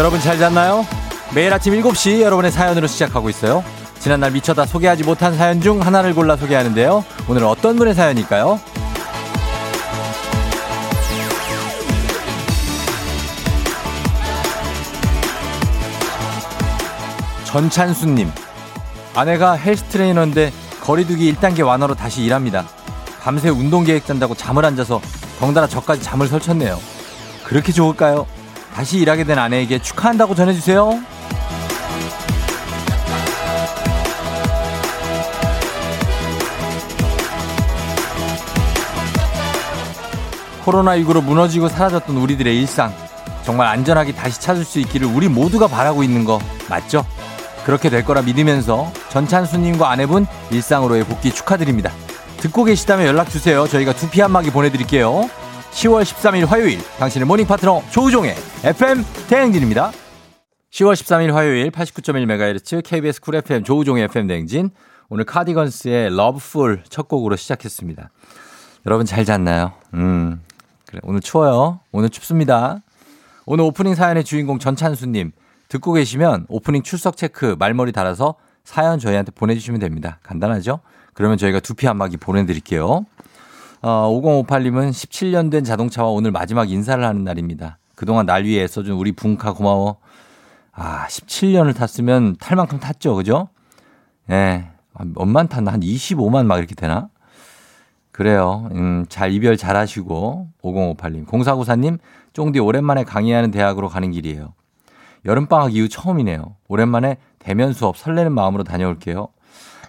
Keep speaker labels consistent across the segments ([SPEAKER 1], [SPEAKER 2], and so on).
[SPEAKER 1] 여러분 잘 잤나요? 매일 아침 7시 여러분의 사연으로 시작하고 있어요. 지난날 미쳐다 소개하지 못한 사연 중 하나를 골라 소개하는데요. 오늘은 어떤 분의 사연일까요? 전찬수님. 아내가 헬스 트레이너인데 거리두기 1단계 완화로 다시 일합니다. 밤새 운동 계획 짠다고 잠을 안 자서 덩달아 저까지 잠을 설쳤네요. 그렇게 좋을까요? 다시 일하게 된 아내에게 축하한다고 전해주세요. 코로나19로 무너지고 사라졌던 우리들의 일상. 정말 안전하게 다시 찾을 수 있기를 우리 모두가 바라고 있는 거 맞죠? 그렇게 될 거라 믿으면서 전찬수님과 아내분 일상으로의 복귀 축하드립니다. 듣고 계시다면 연락주세요. 저희가 두피 안마기 보내드릴게요. 10월 13일 화요일 당신의 모닝 파트너 조우종의 FM 대행진입니다. 10월 13일 화요일 89.1MHz KBS 쿨 FM 조우종의 FM 대행진 오늘 카디건스의 Lovefool 첫 곡으로 시작했습니다. 여러분 잘 잤나요? 음. 그래 오늘 추워요. 오늘 춥습니다. 오늘 오프닝 사연의 주인공 전찬수님 듣고 계시면 오프닝 출석 체크 말머리 달아서 사연 저희한테 보내주시면 됩니다. 간단하죠? 그러면 저희가 두피 한마기 보내드릴게요. 어, 5058님은 17년 된 자동차와 오늘 마지막 인사를 하는 날입니다. 그동안 날 위해 애써준 우리 붕카 고마워. 아, 17년을 탔으면 탈 만큼 탔죠. 그죠? 예. 네. 몇만 탔나? 한 25만 막 이렇게 되나? 그래요. 음, 잘 이별 잘 하시고. 5058님. 0494님, 쫑디 오랜만에 강의하는 대학으로 가는 길이에요. 여름방학 이후 처음이네요. 오랜만에 대면 수업 설레는 마음으로 다녀올게요.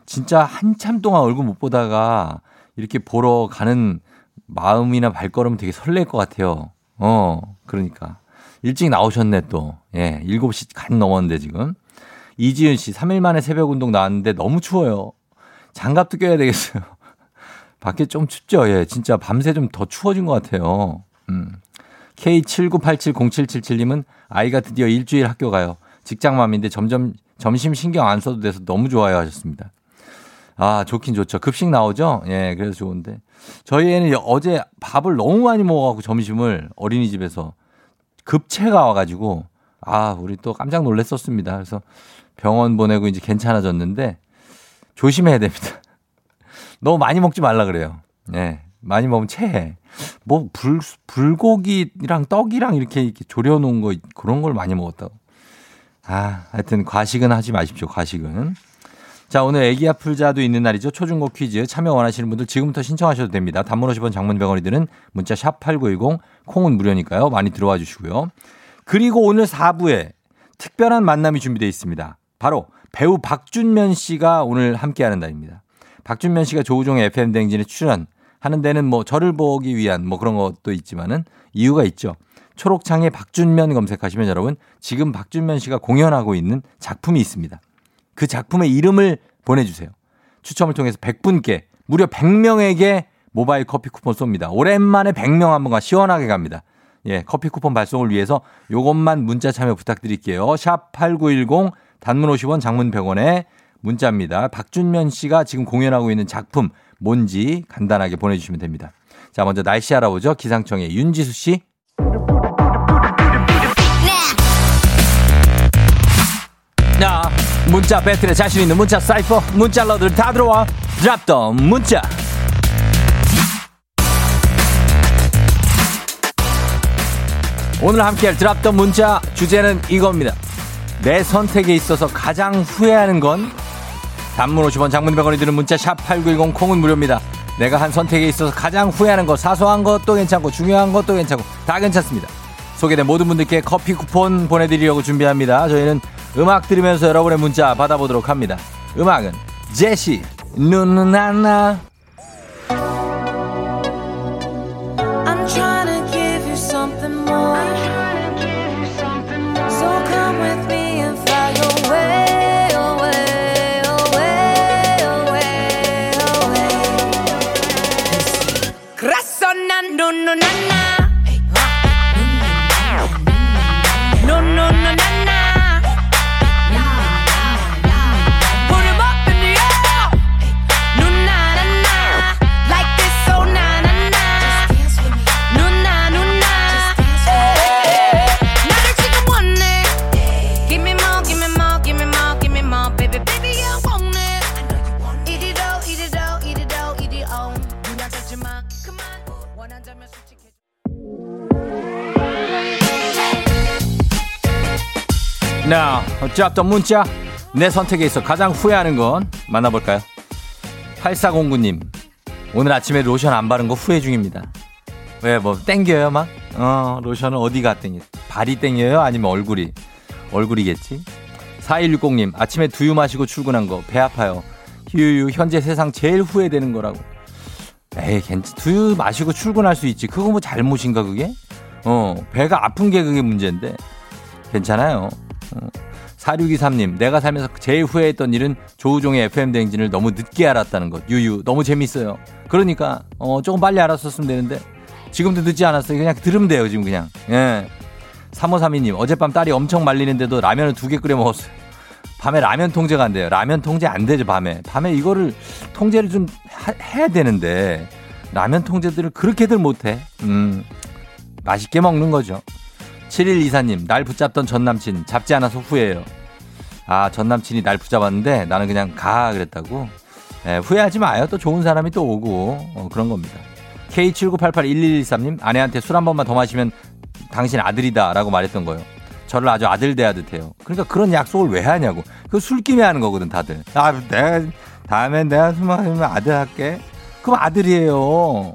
[SPEAKER 1] 진짜 한참 동안 얼굴 못 보다가 이렇게 보러 가는 마음이나 발걸음은 되게 설렐 것 같아요. 어, 그러니까. 일찍 나오셨네 또. 예, 7시 간 넘었는데 지금. 이지은 씨, 3일 만에 새벽 운동 나왔는데 너무 추워요. 장갑도 껴야 되겠어요. 밖에 좀 춥죠? 예, 진짜 밤새 좀 더 추워진 것 같아요. 음. K79870777님은 아이가 드디어 일주일 학교 가요. 직장맘인데 점점 점심 신경 안 써도 돼서 너무 좋아요 하셨습니다. 아, 좋긴 좋죠. 급식 나오죠? 예, 그래서 좋은데. 저희 애는 어제 밥을 너무 많이 먹어갖고 점심을 어린이집에서 급체가 와가지고, 아, 우리 또 깜짝 놀랐었습니다. 그래서 병원 보내고 이제 괜찮아졌는데, 조심해야 됩니다. 너무 많이 먹지 말라 그래요. 예, 많이 먹으면 체해. 뭐, 불, 불고기랑 떡이랑 이렇게, 이렇게 졸여놓은 거, 그런 걸 많이 먹었다고. 아, 하여튼 과식은 하지 마십시오, 과식은. 자, 오늘 애기 아플자도 있는 날이죠. 초중고 퀴즈 참여 원하시는 분들 지금부터 신청하셔도 됩니다. 단문 50원 장문병원이 드는 문자 샵 8910 콩은 무료니까요. 많이 들어와 주시고요. 그리고 오늘 4부에 특별한 만남이 준비되어 있습니다. 바로 배우 박준면 씨가 오늘 함께하는 날입니다. 박준면 씨가 조우종의 FM 댕진에 출연하는 데는 뭐 저를 보기 위한 뭐 그런 것도 있지만은 이유가 있죠. 초록창에 박준면 검색하시면 여러분 지금 박준면 씨가 공연하고 있는 작품이 있습니다. 그 작품의 이름을 보내주세요. 추첨을 통해서 100분께 무려 100명에게 모바일 커피 쿠폰 쏩니다. 오랜만에 100명 한 번 가 시원하게 갑니다. 예, 커피 쿠폰 발송을 위해서 요것만 문자 참여 부탁드릴게요. 샵8910 단문 50원 장문 100원에 문자입니다. 박준면 씨가 지금 공연하고 있는 작품 뭔지 간단하게 보내주시면 됩니다. 자, 먼저 날씨 알아보죠. 기상청의 윤지수 씨. 문자 배틀에 자신 있는 문자 사이퍼 문자러들 다 들어와 드랍더 문자. 오늘 함께할 드랍더 문자 주제는 이겁니다. 내 선택에 있어서 가장 후회하는 건? 단문 50원 장문 100원이 드는 문자 샵 8910 콩은 무료입니다. 내가 한 선택에 있어서 가장 후회하는 것 사소한 것도 괜찮고 중요한 것도 괜찮고 다 괜찮습니다. 소개된 모든 분들께 커피 쿠폰 보내드리려고 준비합니다. 저희는 음악 들으면서 여러분의 문자 받아보도록 합니다. 음악은 제시 누누나나 now 짭던 문자 내 선택에 있어 가장 후회하는 건 만나볼까요? 8409님 오늘 아침에 로션 안 바른 거 후회 중입니다. 왜 뭐 땡겨요 막? 어 로션은 어디가 땡겨? 발이 땡겨요? 아니면 얼굴이? 얼굴이겠지? 4160님 아침에 두유 마시고 출근한 거 배 아파요. 휴유 현재 세상 제일 후회되는 거라고. 에이 괜찮 두유 마시고 출근할 수 있지. 그거 뭐 잘못인가 그게? 어 배가 아픈 게 그게 문제인데 괜찮아요. 어. 4623님, 내가 살면서 제일 후회했던 일은 조우종의 FM 대행진을 너무 늦게 알았다는 것. 유유, 너무 재밌어요. 그러니까, 어, 조금 빨리 알았었으면 되는데, 지금도 늦지 않았어요. 그냥 들으면 돼요, 지금 그냥. 예. 3532님, 어젯밤 딸이 엄청 말리는데도 라면을 두 개 끓여 먹었어요. 밤에 라면 통제가 안 돼요. 라면 통제 안 되죠, 밤에. 밤에 이거를 통제를 좀 하, 해야 되는데, 라면 통제들을 그렇게들 못해. 음, 맛있게 먹는 거죠. 7124님, 날 붙잡던 전 남친, 잡지 않아서 후회해요. 아, 전 남친이 날 붙잡았는데 나는 그냥 가, 그랬다고? 예, 후회하지 마요. 또 좋은 사람이 또 오고, 어, 그런 겁니다. K79881113님, 아내한테 술 한 번만 더 마시면 당신 아들이다. 라고 말했던 거예요. 저를 아주 아들 대하듯 해요. 그러니까 그런 약속을 왜 하냐고. 그 술김에 하는 거거든, 다들. 아, 내가, 다음엔 내가 술 마시면 아들 할게. 그럼 아들이에요.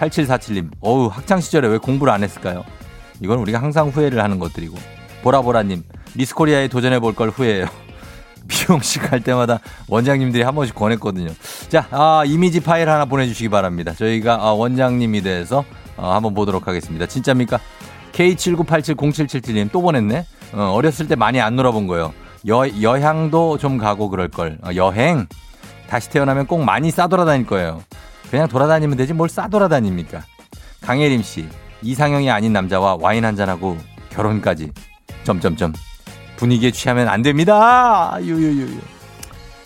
[SPEAKER 1] 8747님, 어우, 학창 시절에 왜 공부를 안 했을까요? 이건 우리가 항상 후회를 하는 것들이고. 보라보라님, 미스코리아에 도전해 볼 걸 후회해요. 미용실 갈 때마다 원장님들이 한 번씩 권했거든요. 자, 아, 이미지 파일 하나 보내주시기 바랍니다. 저희가 아, 원장님이 대해서 어, 한번 보도록 하겠습니다. 진짜입니까? K79870777님 또 보냈네? 어, 어렸을 때 많이 안 놀아본 거예요. 여, 여향도 좀 가고 그럴 걸. 어, 여행? 다시 태어나면 꼭 많이 싸돌아다닐 거예요. 그냥 돌아다니면 되지 뭘 싸돌아다닙니까? 강예림 씨, 이상형이 아닌 남자와 와인 한잔하고 결혼까지. 점점점. 분위기에 취하면 안 됩니다. 유유유유.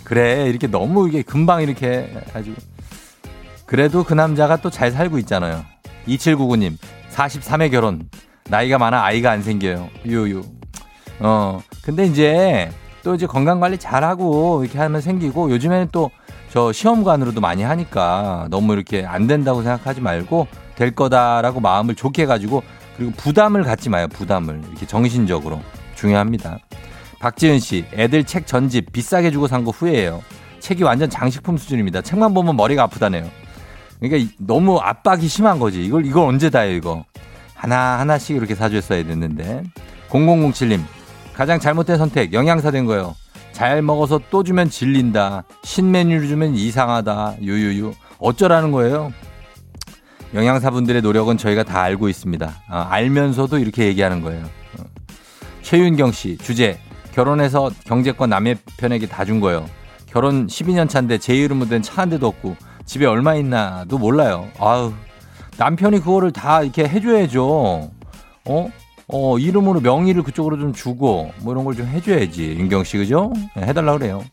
[SPEAKER 1] 그래, 이렇게 너무 이게 금방 이렇게 가지고. 그래도 그 남자가 또 잘 살고 있잖아요. 2799님, 43회 결혼. 나이가 많아 아이가 안 생겨요. 유유. 어, 근데 이제 또 이제 건강 관리 잘하고 이렇게 하면 생기고 요즘에는 또 저 시험관으로도 많이 하니까 너무 이렇게 안 된다고 생각하지 말고 될 거다라고 마음을 좋게 가지고 그리고 부담을 갖지 마요. 부담을 이렇게 정신적으로 중요합니다. 박지은 씨, 애들 책 전집 비싸게 주고 산 거 후회해요. 책이 완전 장식품 수준입니다. 책만 보면 머리가 아프다네요. 그러니까 너무 압박이 심한 거지. 이걸 이걸 언제 다 해요, 이거. 하나 하나씩 이렇게 사줬어야 됐는데. 0007님, 가장 잘못된 선택, 영양사 된 거예요. 잘 먹어서 또 주면 질린다. 신메뉴를 주면 이상하다. 유유유. 어쩌라는 거예요? 영양사분들의 노력은 저희가 다 알고 있습니다. 아, 알면서도 이렇게 얘기하는 거예요. 어. 최윤경 씨, 주제. 결혼해서 경제권 남의 편에게 다 준 거예요. 결혼 12년 차인데 제 이름으로 된 차 한 대도 없고 집에 얼마 있나도 몰라요. 아우. 남편이 그거를 다 이렇게 해줘야죠. 어? 어, 이름으로 명의를 그쪽으로 좀 주고 뭐 이런 걸 좀 해줘야지. 윤경 씨, 그죠? 네, 해달라 그래요.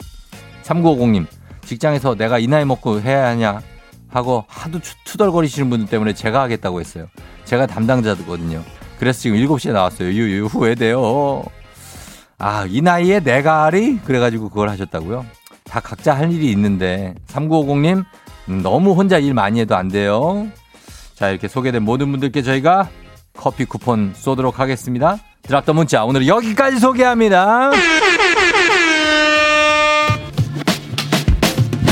[SPEAKER 1] 3950님, 직장에서 내가 이 나이 먹고 해야 하냐 하고 하도 투덜거리시는 분들 때문에 제가 하겠다고 했어요. 제가 담당자거든요. 그래서 지금 7시에 나왔어요. 유유 후회돼요. 아, 이 나이에 내가 하리? 그래가지고 그걸 하셨다고요? 다 각자 할 일이 있는데 3950님 음, 너무 혼자 일 많이 해도 안 돼요. 자, 이렇게 소개된 모든 분들께 저희가 커피 쿠폰 쏘도록 하겠습니다. 드랍더 문자 오늘 여기까지 소개합니다.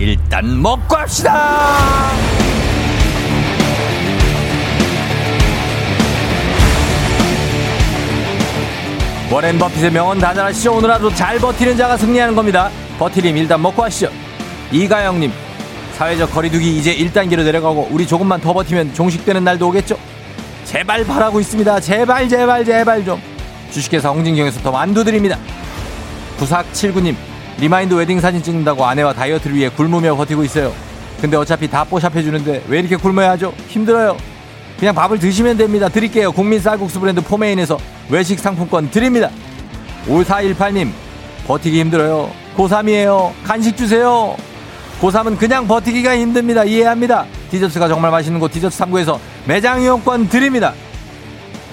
[SPEAKER 1] 일단 먹고 합시다. 워렌 버핏의 명언 다 잘 아시죠. 오늘 하루 잘 버티는 자가 승리하는 겁니다. 버티림 일단 먹고 하시죠. 이가영님 사회적 거리두기 이제 1단계로 내려가고 우리 조금만 더 버티면 종식되는 날도 오겠죠. 제발 바라고 있습니다. 제발 제발 제발 좀. 주식회사 홍진경에서 더 만두 드립니다. 9479님 remind wedding 사진 찍는다고 아내와 다이어트를 위해 굶으며 버티고 있어요. 근데 어차피 다 뽀샵 해주는데 왜 이렇게 굶어야 하죠? 힘들어요. 그냥 밥을 드시면 됩니다. 드릴게요. 국민 쌀국수 브랜드 포메인에서 외식 상품권 드립니다. 5418님, 버티기 힘들어요. 고3이에요. 간식 주세요. 고3은 그냥 버티기가 힘듭니다. 이해합니다. 디저트가 정말 맛있는 곳 디저트 3구에서 매장 이용권 드립니다.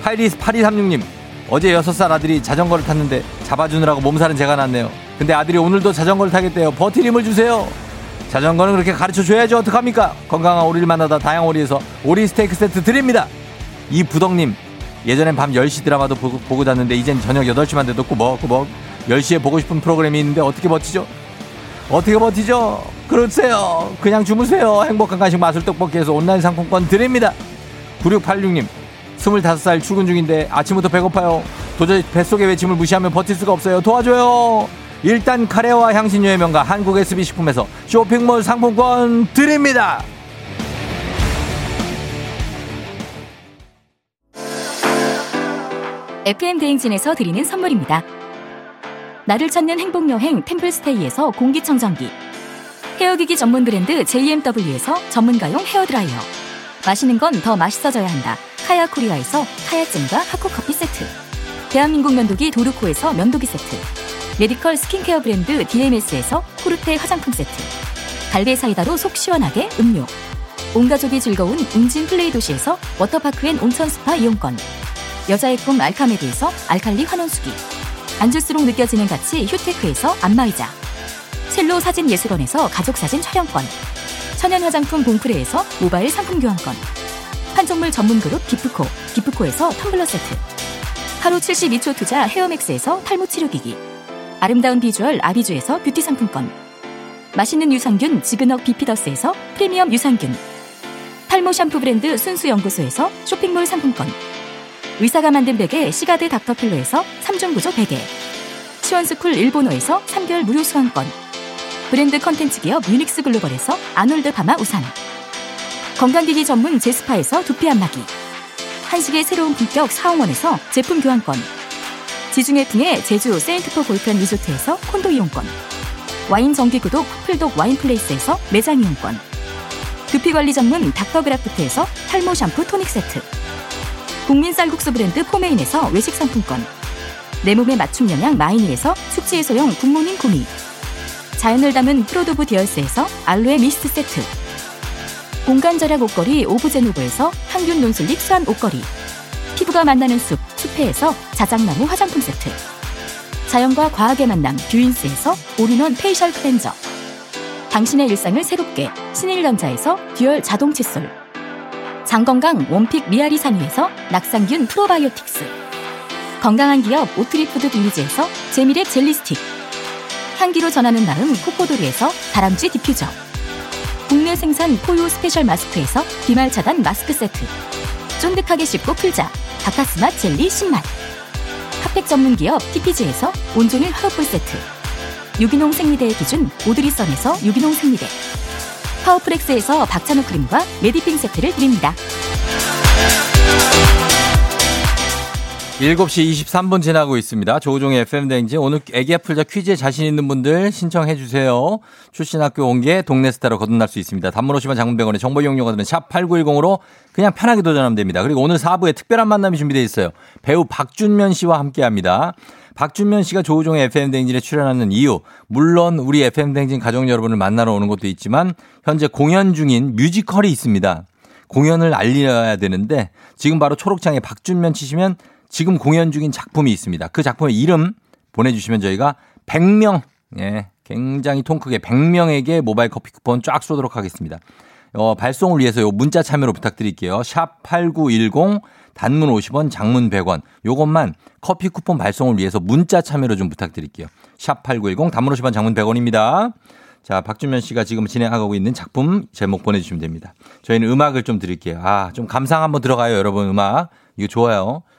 [SPEAKER 1] 8236님, 어제 6살 아들이 자전거를 탔는데 잡아주느라고 몸살은 제가 났네요. 근데 아들이 오늘도 자전거를 타겠대요. 버틸 힘을 주세요. 자전거는 그렇게 가르쳐 줘야죠. 어떡합니까? 건강한 오리를 만나다 다양한 오리에서 오리 스테이크 세트 드립니다. 이 부덕님, 예전엔 밤 10시 드라마도 보고, 보고 잤는데 이젠 저녁 8시만 돼도 꾸벅꾸벅 10시에 보고 싶은 프로그램이 있는데 어떻게 버티죠? 어떻게 버티죠? 그러세요. 그냥 주무세요. 행복한 간식 마술 떡볶이에서 온라인 상품권 드립니다. 9686님, 25살 출근 중인데 아침부터 배고파요. 도저히 뱃속의 외침을 무시하면 버틸 수가 없어요. 도와줘요. 일단 카레와 향신료의 명가 한국 SB 식품에서 쇼핑몰 상품권 드립니다.
[SPEAKER 2] FM 대행진에서 드리는 선물입니다. 나를 찾는 행복 여행 템플스테이에서 공기청정기 헤어기기 전문 브랜드 JMW에서 전문가용 헤어 드라이어 마시는 건 더 맛있어져야 한다. 카야 코리아에서 카야잼과 하코 커피 세트. 대한민국 면도기 도르코에서 면도기 세트. medical skincare 브랜드 DMS에서 코르테 화장품 세트. 갈배 사이다로 속 시원하게 음료. 온 가족이 즐거운 웅진 플레이 도시에서 워터파크 and 온천 스파 이용권. 여자의 꿈 알카메드에서 알칼리 환원수기. 앉을수록 느껴지는 가치 휴테크에서 안마의자. 첼로 사진 예술원에서 가족 사진 촬영권. 천연 화장품 봉프레에서 모바일 상품 교환권 판촉물 전문 그룹 기프코 기프코에서 텀블러 세트. 하루 72초 투자 헤어맥스에서 탈모 치료기기. 아름다운 비주얼 아비주에서 뷰티 상품권. 맛있는 유산균 지그넉 비피더스에서 프리미엄 유산균. 탈모 샴푸 브랜드 순수연구소에서 쇼핑몰 상품권. 의사가 만든 베개 시가드 닥터필로에서 3종 구조 베개. 시원스쿨 일본어에서 3개월 무료 수강권. 브랜드 컨텐츠 기업 유닉스 글로벌에서 아놀드 파마 우산 건강기기 전문 제스파에서 두피 안마기. 한식의 새로운 품격 사옹원에서 제품 교환권. 지중해풍의 제주 세인트포 골프앤 리조트에서 콘도 이용권. 와인 정기구독 풀독 와인플레이스에서 매장 이용권. 두피관리 전문 닥터그라프트에서 탈모 샴푸 토닉 세트. 국민 쌀국수 브랜드 포메인에서 외식 상품권. 내 몸에 맞춤 영양 마이니에서 숙취 해소용 굿모닝 구미. 자연을 담은 프로도브 디얼스에서 알로에 미스트 세트 공간 절약 옷걸이 오브제노브에서 항균 non-slip 수한 옷걸이 피부가 만나는 숲 숲회에서 자작나무 화장품 세트 자연과 과학의 만남 뷰인스에서 all-in-one facial cleanser 당신의 일상을 새롭게 신일전자에서 dual 자동 칫솔 장건강 one pick 미아리 산유에서 낙산균 프로바이오틱스 건강한 기업 오트리푸드 빌리지에서 재미랩 젤리 스틱 향기로 전하는 마음 코코도리에서 다람쥐 디퓨저 국내 생산 포유 스페셜 마스크에서 비말 차단 마스크 세트. 쫀득하게 씹고 풀자. 박카스맛 젤리 10만 핫팩 전문 기업 TPG에서 온종일 화롯불 세트. 유기농 생리대의 기준 오드리선에서 유기농 생리대. 파워프렉스에서 박찬호 크림과 메디핑 세트를 드립니다.
[SPEAKER 1] 7시 23분 지나고 있습니다. 조우종의 FM대행진. 오늘 애기야 풀자 퀴즈에 자신 있는 분들 신청해 주세요. 출신 학교 온 게 동네 스타로 거듭날 수 있습니다. 단문 50원 장문병원의 정보 이용료가 드는 샵 8910으로 그냥 편하게 도전하면 됩니다. 그리고 오늘 4부에 특별한 만남이 준비되어 있어요. 배우 박준면 씨와 함께 합니다. 박준면 씨가 조우종의 FM대행진에 출연하는 이유, 물론 우리 FM대행진 가족 여러분을 만나러 오는 것도 있지만 현재 공연 중인 뮤지컬이 있습니다. 공연을 알려야 되는데 지금 바로 초록창에 박준면 치시면 지금 공연 중인 작품이 있습니다. 그 작품의 이름 보내주시면 저희가 100명, 예, 굉장히 통 크게 100명에게 모바일 커피 쿠폰 쫙 쏘도록 하겠습니다. 어, 발송을 위해서 요 문자 참여로 부탁드릴게요. 샵 8910 단문 50원, 장문 100원. 요것만 커피 쿠폰 발송을 위해서 문자 참여로 좀 부탁드릴게요. 샵 8910 단문 50원, 장문 100원입니다. 자, 박준면 씨가 지금 진행하고 있는 작품 제목 보내주시면 됩니다. 저희는 음악을 좀 드릴게요. 아, 좀 감상 한번 들어가요, 여러분. 음악. 이거 좋아요.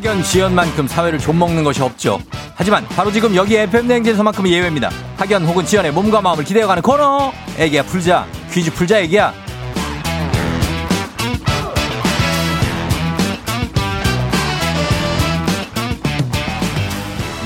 [SPEAKER 1] 학연 지연만큼 사회를 좀먹는 것이 없죠. 하지만 바로 지금 여기 FM 대행진에서만큼은 예외입니다. 학연 혹은 지연의 몸과 마음을 기대어가는 코너. 애기야 풀자. 퀴즈 풀자 애기야.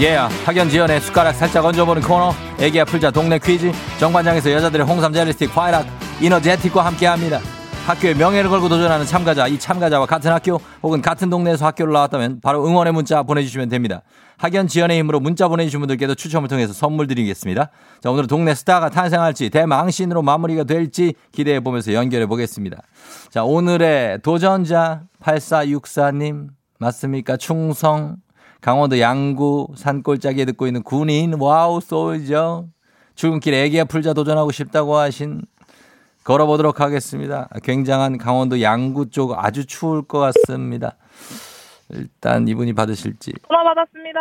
[SPEAKER 1] 예, yeah, 학연 지연의 숟가락 살짝 얹어보는 코너. 애기야 풀자 동네 퀴즈. 정관장에서 여자들의 홍삼 젤리스틱 화이락 이너제틱과 함께합니다. 학교의 명예를 걸고 도전하는 참가자, 이 참가자와 같은 학교 혹은 같은 동네에서 학교를 나왔다면 바로 응원의 문자 보내주시면 됩니다. 학연 지연의 힘으로 문자 보내주신 분들께도 추첨을 통해서 선물 드리겠습니다. 자, 오늘 동네 스타가 탄생할지 대망신으로 마무리가 될지 기대해 보면서 연결해 보겠습니다. 자, 오늘의 도전자 8464님 맞습니까? 충성 강원도 양구 산골짜기에 듣고 있는 군인 wow soldier 출근길에 애기야 풀자 도전하고 싶다고 하신 걸어보도록 하겠습니다. 굉장한 강원도 양구 쪽 아주 추울 것 같습니다. 일단 이분이 받으실지.
[SPEAKER 3] 전화 받았습니다.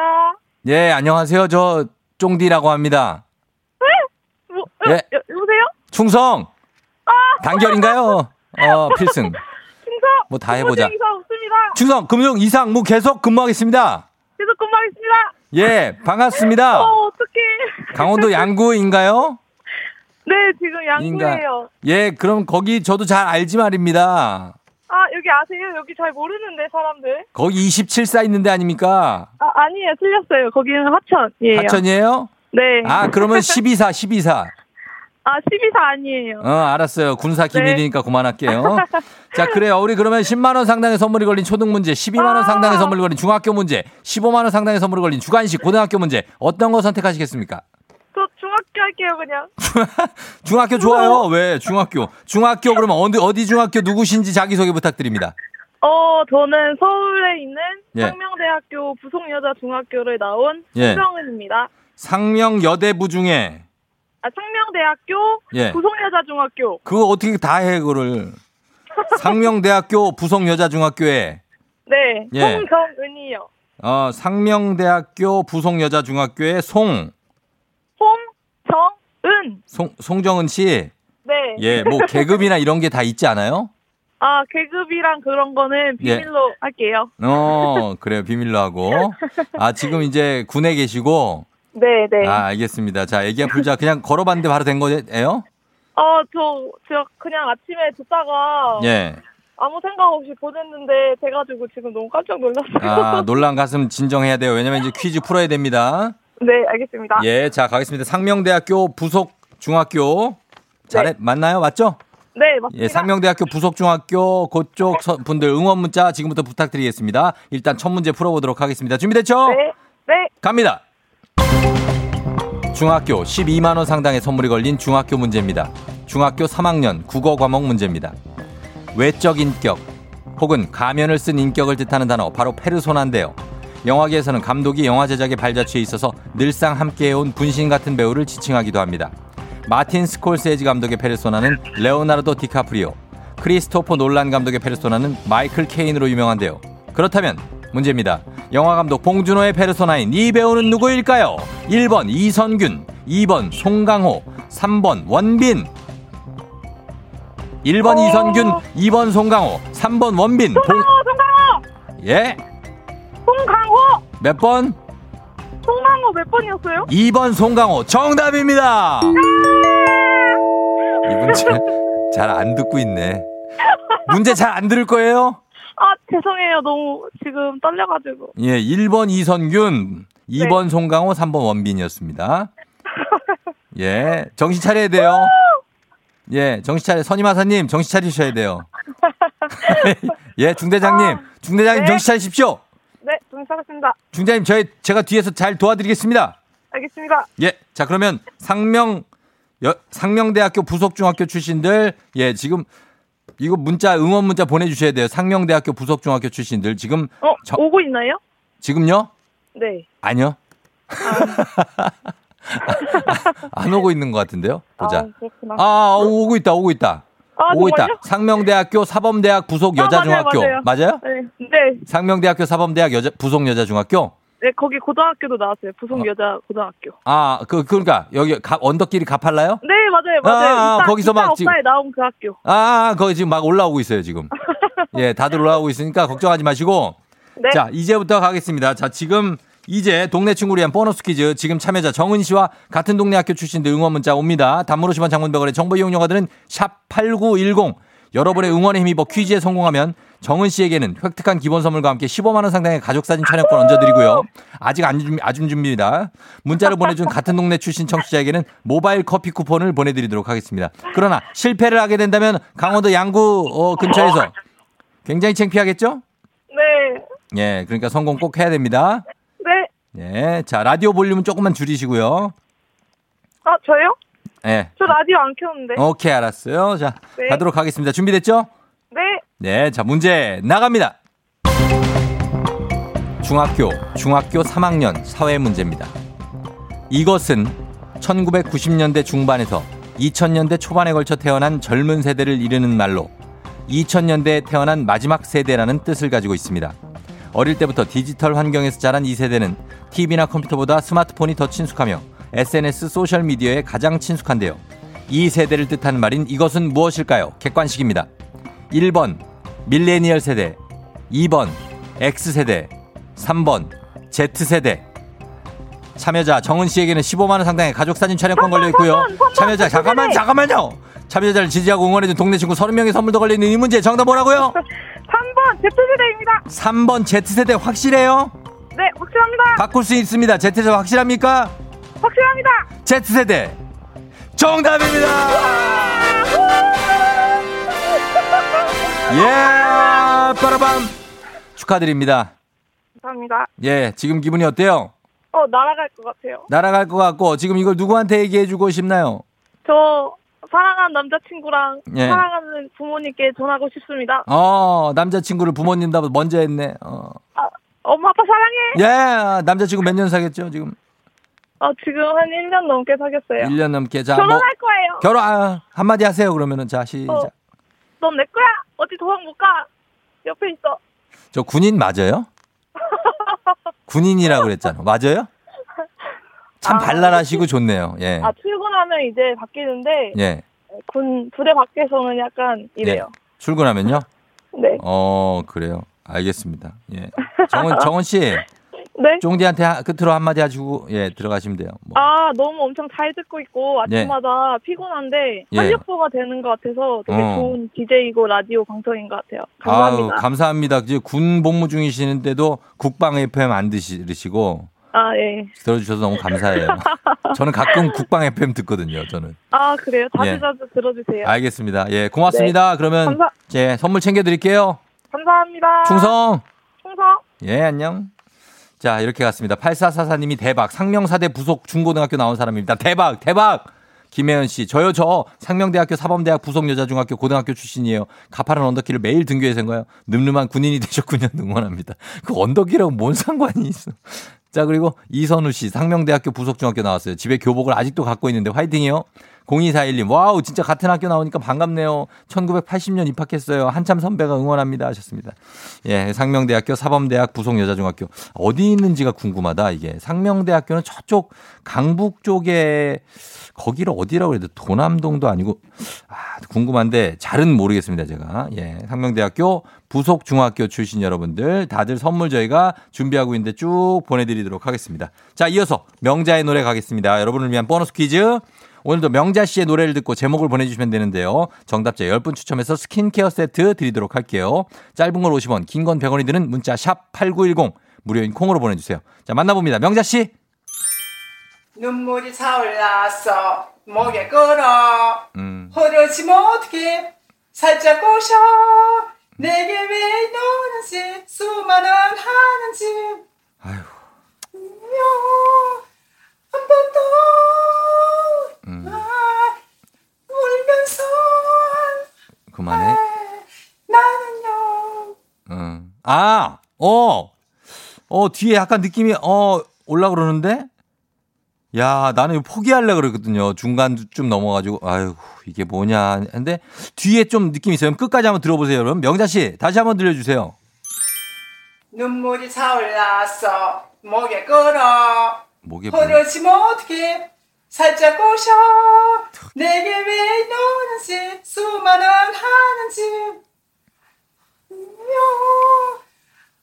[SPEAKER 1] 예, 안녕하세요. 저 쫑디라고 합니다.
[SPEAKER 3] 뭐,
[SPEAKER 1] 예.
[SPEAKER 3] 여, 여보세요?
[SPEAKER 1] 충성! 단결인가요? 어, 필승.
[SPEAKER 3] 충성!
[SPEAKER 1] 뭐 다 해보자.
[SPEAKER 3] 이사 없습니다.
[SPEAKER 1] 충성, 금융 이상 무 계속 근무하겠습니다.
[SPEAKER 3] 계속 근무하겠습니다.
[SPEAKER 1] 예, 반갑습니다.
[SPEAKER 3] 어, 어떡해.
[SPEAKER 1] 강원도 양구인가요?
[SPEAKER 3] 네, 지금 양구예요.
[SPEAKER 1] 예, 그럼 거기 저도 잘 알지 말입니다.
[SPEAKER 3] 아, 여기 아세요? 여기 잘 모르는데, 사람들.
[SPEAKER 1] 거기 27사 있는데 아닙니까?
[SPEAKER 3] 아, 아니에요. 틀렸어요. 거기는 하천이에요.
[SPEAKER 1] 하천이에요?
[SPEAKER 3] 네.
[SPEAKER 1] 아, 그러면 12사, 12사.
[SPEAKER 3] 아, 12사 아니에요.
[SPEAKER 1] 어, 알았어요. 군사
[SPEAKER 3] 네.
[SPEAKER 1] 기밀이니까 그만할게요. 자, 그래요. 우리 그러면 10만원 상당의 선물이 걸린 초등 문제, 12만원
[SPEAKER 3] 아.
[SPEAKER 1] 상당의 선물이 걸린 중학교 문제, 15만원 상당의 선물이 걸린 주간식 고등학교 문제, 어떤 거 선택하시겠습니까?
[SPEAKER 3] 할게요, 그냥.
[SPEAKER 1] 중학교 좋아요. 왜? 중학교. 중학교 그러면 어디, 어디 중학교 누구신지 자기 소개 부탁드립니다.
[SPEAKER 3] 어, 저는 서울에 있는
[SPEAKER 1] 예.
[SPEAKER 3] 상명대학교 부속여자중학교를 나온
[SPEAKER 1] 예.
[SPEAKER 3] 신정은입니다.
[SPEAKER 1] 상명여대부 중에,
[SPEAKER 3] 아, 상명대학교
[SPEAKER 1] 예.
[SPEAKER 3] 부속여자중학교.
[SPEAKER 1] 그거 어떻게 다 해, 그거를. 상명대학교 부속여자중학교에,
[SPEAKER 3] 네,
[SPEAKER 1] 예.
[SPEAKER 3] 홍정은이요.
[SPEAKER 1] 어, 상명대학교 부속여자중학교에 송,
[SPEAKER 3] 은.
[SPEAKER 1] 송, 송정은 씨.
[SPEAKER 3] 네.
[SPEAKER 1] 예, 뭐 계급이나 이런 게 다 있지 않아요?
[SPEAKER 3] 아, 계급이랑 그런 거는
[SPEAKER 1] 예.
[SPEAKER 3] 비밀로 할게요.
[SPEAKER 1] 어, 그래요. 비밀로 하고. 아, 지금 이제 군에 계시고.
[SPEAKER 3] 네, 네.
[SPEAKER 1] 아, 알겠습니다. 자, 애기야 풀자. 그냥 걸어봤는데 바로 된 거예요?
[SPEAKER 3] 어, 저, 저 그냥 아침에 듣다가
[SPEAKER 1] 예.
[SPEAKER 3] 아무 생각 없이 보냈는데 돼가지고 지금 너무 깜짝 놀랐어요.
[SPEAKER 1] 아, 놀란 가슴 진정해야 돼요. 왜냐면 이제 퀴즈 풀어야 됩니다.
[SPEAKER 3] 네, 알겠습니다.
[SPEAKER 1] 예, 자, 가겠습니다. 상명대학교 부속 중학교. 잘해, 맞나요? 맞죠?
[SPEAKER 3] 네, 맞습니다.
[SPEAKER 1] 예, 상명대학교 부속중학교 그쪽 서- 분들 응원 문자 지금부터 부탁드리겠습니다. 일단 첫 문제 풀어보도록 하겠습니다. 준비됐죠?
[SPEAKER 3] 네, 네.
[SPEAKER 1] 갑니다. 중학교 12만 원 상당의 선물이 걸린 중학교 문제입니다. 중학교 3학년 국어 과목 문제입니다. 외적 인격 혹은 가면을 쓴 인격을 뜻하는 단어 바로 페르소나인데요. 영화계에서는 감독이 영화 제작에 발자취에 있어서 늘상 함께해온 분신 같은 배우를 지칭하기도 합니다. 마틴 스콜세지 감독의 페르소나는 레오나르도 디카프리오, 크리스토퍼 놀란 감독의 페르소나는 마이클 케인으로 유명한데요. 그렇다면 문제입니다. 영화 감독 봉준호의 페르소나인 이 배우는 누구일까요? 1번 이선균, 2번 송강호, 3번 원빈. 1번
[SPEAKER 3] 어.
[SPEAKER 1] 이선균, 2번 송강호, 3번 원빈. 봉...
[SPEAKER 3] 송강호, 송강호!
[SPEAKER 1] 예?
[SPEAKER 3] 송강호!
[SPEAKER 1] 몇 번?
[SPEAKER 3] 송강호 몇 번이었어요?
[SPEAKER 1] 2번 송강호 정답입니다. 이분 잘 안 듣고 있네. 문제 잘 안 들을 거예요?
[SPEAKER 3] 아, 죄송해요. 너무 지금 떨려가지고.
[SPEAKER 1] 예, 1번 이선균, 2번 송강호, 3번 원빈이었습니다. 예, 정신 차려야 돼요. 예, 정신 차려. 선임하사님, 정신 차리셔야 돼요. 예, 중대장님, 중대장님
[SPEAKER 3] 네.
[SPEAKER 1] 정신 차리십시오.
[SPEAKER 3] 네, 정리하겠습니다.
[SPEAKER 1] 중대장님, 저희, 제가 뒤에서 잘 도와드리겠습니다.
[SPEAKER 3] 알겠습니다.
[SPEAKER 1] 예, 자, 그러면 상명, 여, 상명대학교 부속중학교 출신들, 예, 지금 이거 문자, 응원 문자 보내주셔야 돼요. 상명대학교 부속중학교 출신들. 지금,
[SPEAKER 3] 어,
[SPEAKER 1] 저-
[SPEAKER 3] 오고 있나요?
[SPEAKER 1] 지금요?
[SPEAKER 3] 네.
[SPEAKER 1] 아니요. 안 오고 있는 것 같은데요? 보자.
[SPEAKER 3] 아, 그렇구나.
[SPEAKER 1] 아, 오고 있다, 오고 있다.
[SPEAKER 3] 아,
[SPEAKER 1] 오고 있다. 상명대학교 사범대학 부속
[SPEAKER 3] 아,
[SPEAKER 1] 여자중학교.
[SPEAKER 3] 맞아요, 맞아요. 네, 네.
[SPEAKER 1] 상명대학교 사범대학 여자, 부속 여자중학교?
[SPEAKER 3] 네, 거기 고등학교도 나왔어요. 부속 여자 고등학교.
[SPEAKER 1] 아, 그, 그러니까, 여기 가- 언덕길이 가팔라요?
[SPEAKER 3] 네, 맞아요, 맞아요.
[SPEAKER 1] 아, 아,
[SPEAKER 3] 이따,
[SPEAKER 1] 거기서 막 지금-
[SPEAKER 3] 나온 그 학교.
[SPEAKER 1] 아, 거기 지금 막 올라오고 있어요, 지금. 예, 다들 올라오고 있으니까 걱정하지 마시고.
[SPEAKER 3] 네.
[SPEAKER 1] 자, 이제부터 가겠습니다. 자, 지금 이제 동네 친구를 위한 보너스 퀴즈 지금 참여자 정은 씨와 같은 동네 학교 출신들 응원 문자 옵니다. 50원 장문병원의 정보 이용료가들은 샵8910 여러분의 응원에 힘입어 퀴즈에 성공하면 정은 씨에게는 획득한 기본 선물과 함께 15만 원 상당의 가족 사진 촬영권 얹어드리고요. 아직 안 준비, 아준 준비입니다. 문자를 보내준 같은 동네 출신 청취자에게는 모바일 커피 쿠폰을 보내드리도록 하겠습니다. 그러나 실패를 하게 된다면 강원도 양구 어, 근처에서 굉장히 창피하겠죠?
[SPEAKER 3] 네.
[SPEAKER 1] 예, 그러니까 성공 꼭 해야 됩니다.
[SPEAKER 3] 네.
[SPEAKER 1] 예, 자 라디오 볼륨은 조금만 줄이시고요.
[SPEAKER 3] 아, 저요?
[SPEAKER 1] 예,
[SPEAKER 3] 저 라디오 안 켰는데.
[SPEAKER 1] 오케이 알았어요. 자
[SPEAKER 3] 네.
[SPEAKER 1] 가도록 하겠습니다. 준비됐죠?
[SPEAKER 3] 네.
[SPEAKER 1] 네, 자 문제 나갑니다. 중학교, 중학교 3학년 사회 문제입니다. 이것은 1990년대 중반에서 2000년대 초반에 걸쳐 태어난 젊은 세대를 이르는 말로 2000년대에 태어난 마지막 세대라는 뜻을 가지고 있습니다. 어릴 때부터 디지털 환경에서 자란 이 세대는 TV나 컴퓨터보다 스마트폰이 더 친숙하며 SNS 소셜미디어에 가장 친숙한데요. 이 세대를 뜻하는 말인 이것은 무엇일까요? 객관식입니다. 1번 밀레니얼 세대, 2번 X세대, 3번 Z세대. 참여자 정은 씨에게는 15만 원 상당의 가족 사진 촬영권 걸려 있고요. 참여자 잠깐만. 잠깐만요. 참여자를 지지하고 응원해준 동네 친구 30명의 선물도 걸려 있는 이 문제 정답 뭐라고요?
[SPEAKER 3] 3번 Z세대입니다.
[SPEAKER 1] 3번 Z세대 확실해요?
[SPEAKER 3] 네, 확실합니다.
[SPEAKER 1] 바꿀 수 있습니다. Z세대 확실합니까?
[SPEAKER 3] 확실합니다.
[SPEAKER 1] Z세대 정답입니다. 예, 빠라밤 축하드립니다.
[SPEAKER 3] 감사합니다.
[SPEAKER 1] 예, 지금 기분이 어때요?
[SPEAKER 3] 어, 날아갈 것 같아요.
[SPEAKER 1] 날아갈 것 같고 지금 이걸 누구한테 얘기해주고 싶나요?
[SPEAKER 3] 저 사랑하는 남자친구랑
[SPEAKER 1] 예.
[SPEAKER 3] 사랑하는 부모님께 전하고 싶습니다.
[SPEAKER 1] 어, 남자친구를 부모님보다 먼저 했네. 어.
[SPEAKER 3] 아, 엄마 아빠 사랑해.
[SPEAKER 1] 예, 남자친구 몇 년 사겠죠 지금?
[SPEAKER 3] 어, 지금 한 1년 넘게 사귀었어요.
[SPEAKER 1] 1년 넘게. 자, 뭐
[SPEAKER 3] 결혼할 거예요.
[SPEAKER 1] 결혼 아, 한마디 하세요 그러면은 자 시작.
[SPEAKER 3] 어. 넌내 거야. 어디 도망 못 가. 옆에 있어.
[SPEAKER 1] 저 군인 맞아요? 군인이라고 그랬잖아. 맞아요? 참
[SPEAKER 3] 아,
[SPEAKER 1] 발랄하시고 좋네요. 예.
[SPEAKER 3] 아, 출근하면 이제 바뀌는데
[SPEAKER 1] 예.
[SPEAKER 3] 군 부대 밖에서는 약간 이래요.
[SPEAKER 1] 출근하면요?
[SPEAKER 3] 네.
[SPEAKER 1] 어, 그래요. 알겠습니다. 예. 정원, 정원 씨,
[SPEAKER 3] 네.
[SPEAKER 1] 쫑디한테 하- 끝으로 한마디 하시고, 예, 들어가시면 돼요. 뭐.
[SPEAKER 3] 아, 너무 엄청 잘 듣고 있고 아침마다 피곤한데
[SPEAKER 1] 예.
[SPEAKER 3] 활력소가 되는 것 같아서 되게
[SPEAKER 1] 어.
[SPEAKER 3] 좋은 DJ이고 라디오 방송인 것 같아요.
[SPEAKER 1] 아유,
[SPEAKER 3] 감사합니다.
[SPEAKER 1] 감사합니다. 이제 군 복무 중이시는데도 국방 FM 안 드시고
[SPEAKER 3] 아, 예.
[SPEAKER 1] 들어주셔서 너무 감사해요. 저는 가끔 국방 FM 듣거든요, 저는.
[SPEAKER 3] 아, 그래요? 자주
[SPEAKER 1] 예.
[SPEAKER 3] 자주 들어주세요.
[SPEAKER 1] 알겠습니다. 예, 고맙습니다. 그러면,
[SPEAKER 3] 감사,
[SPEAKER 1] 예, 선물 챙겨드릴게요.
[SPEAKER 3] 감사합니다.
[SPEAKER 1] 충성!
[SPEAKER 3] 충성.
[SPEAKER 1] 예, 안녕. 자, 이렇게 갔습니다. 8444님이 대박. 상명사대 부속 중고등학교 나온 사람입니다. 대박, 대박! 김혜연 씨, 저요, 저. 상명대학교 사범대학 부속여자중학교 고등학교 출신이에요. 가파른 언덕길을 매일 등교해서 한 거예요. 늠름한 군인이 되셨군요. 응원합니다. 그 언덕이라고 뭔 상관이 있어. 자, 그리고 이선우 씨, 상명대학교 부속중학교 나왔어요. 집에 교복을 아직도 갖고 있는데 화이팅이요. 0241님, 와우, 진짜 같은 학교 나오니까 반갑네요. 1980년 입학했어요. 한참 선배가 응원합니다. 하셨습니다. 예, 상명대학교 사범대학 부속여자중학교. 어디 있는지가 궁금하다, 이게. 상명대학교는 저쪽 강북 쪽에, 거기를 어디라고 그래도 도남동도 아니고, 아, 궁금한데, 잘은 모르겠습니다, 제가. 예, 상명대학교 부속중학교 출신 여러분들, 다들 선물 저희가 준비하고 있는데 쭉 보내드리도록 하겠습니다. 자, 이어서 명자의 노래 가겠습니다. 여러분을 위한 보너스 퀴즈. 오늘도 명자 씨의 노래를 듣고 제목을 보내주시면 되는데요. 정답자 10분 추첨해서 스킨케어 세트 드리도록 할게요. 짧은 걸 50원, 긴 건 100원이 드는 문자 샵 8910 무료인 콩으로 보내주세요. 자, 만나봅니다. 명자 씨.
[SPEAKER 4] 눈물이 차올랐어 목에 끌어
[SPEAKER 1] 음,
[SPEAKER 4] 흐르지면 어떡해 살짝 꼬셔 내게 왜 이러는지 수많은 하는지
[SPEAKER 1] 아휴,
[SPEAKER 4] 한 번더
[SPEAKER 1] 음,
[SPEAKER 4] 아, 울면서
[SPEAKER 1] 그만해.
[SPEAKER 4] 나는요
[SPEAKER 1] 음. 아, 어, 어, 뒤에 약간 느낌이, 어, 올라 그러는데? 야, 나는 포기하려고 그랬거든요. 중간쯤 넘어가지고, 아유, 이게 뭐냐. 근데 뒤에 좀 느낌이 있어요. 끝까지 한번 들어보세요. 여러분. 명자 씨, 다시 한번 들려주세요.
[SPEAKER 4] 눈물이 차올랐어 목에 끌어
[SPEAKER 1] 목에 뭐-
[SPEAKER 4] 흐르지면 어떡해 살짝 꼬셔 내게 왜 이러는지 수많은 하는지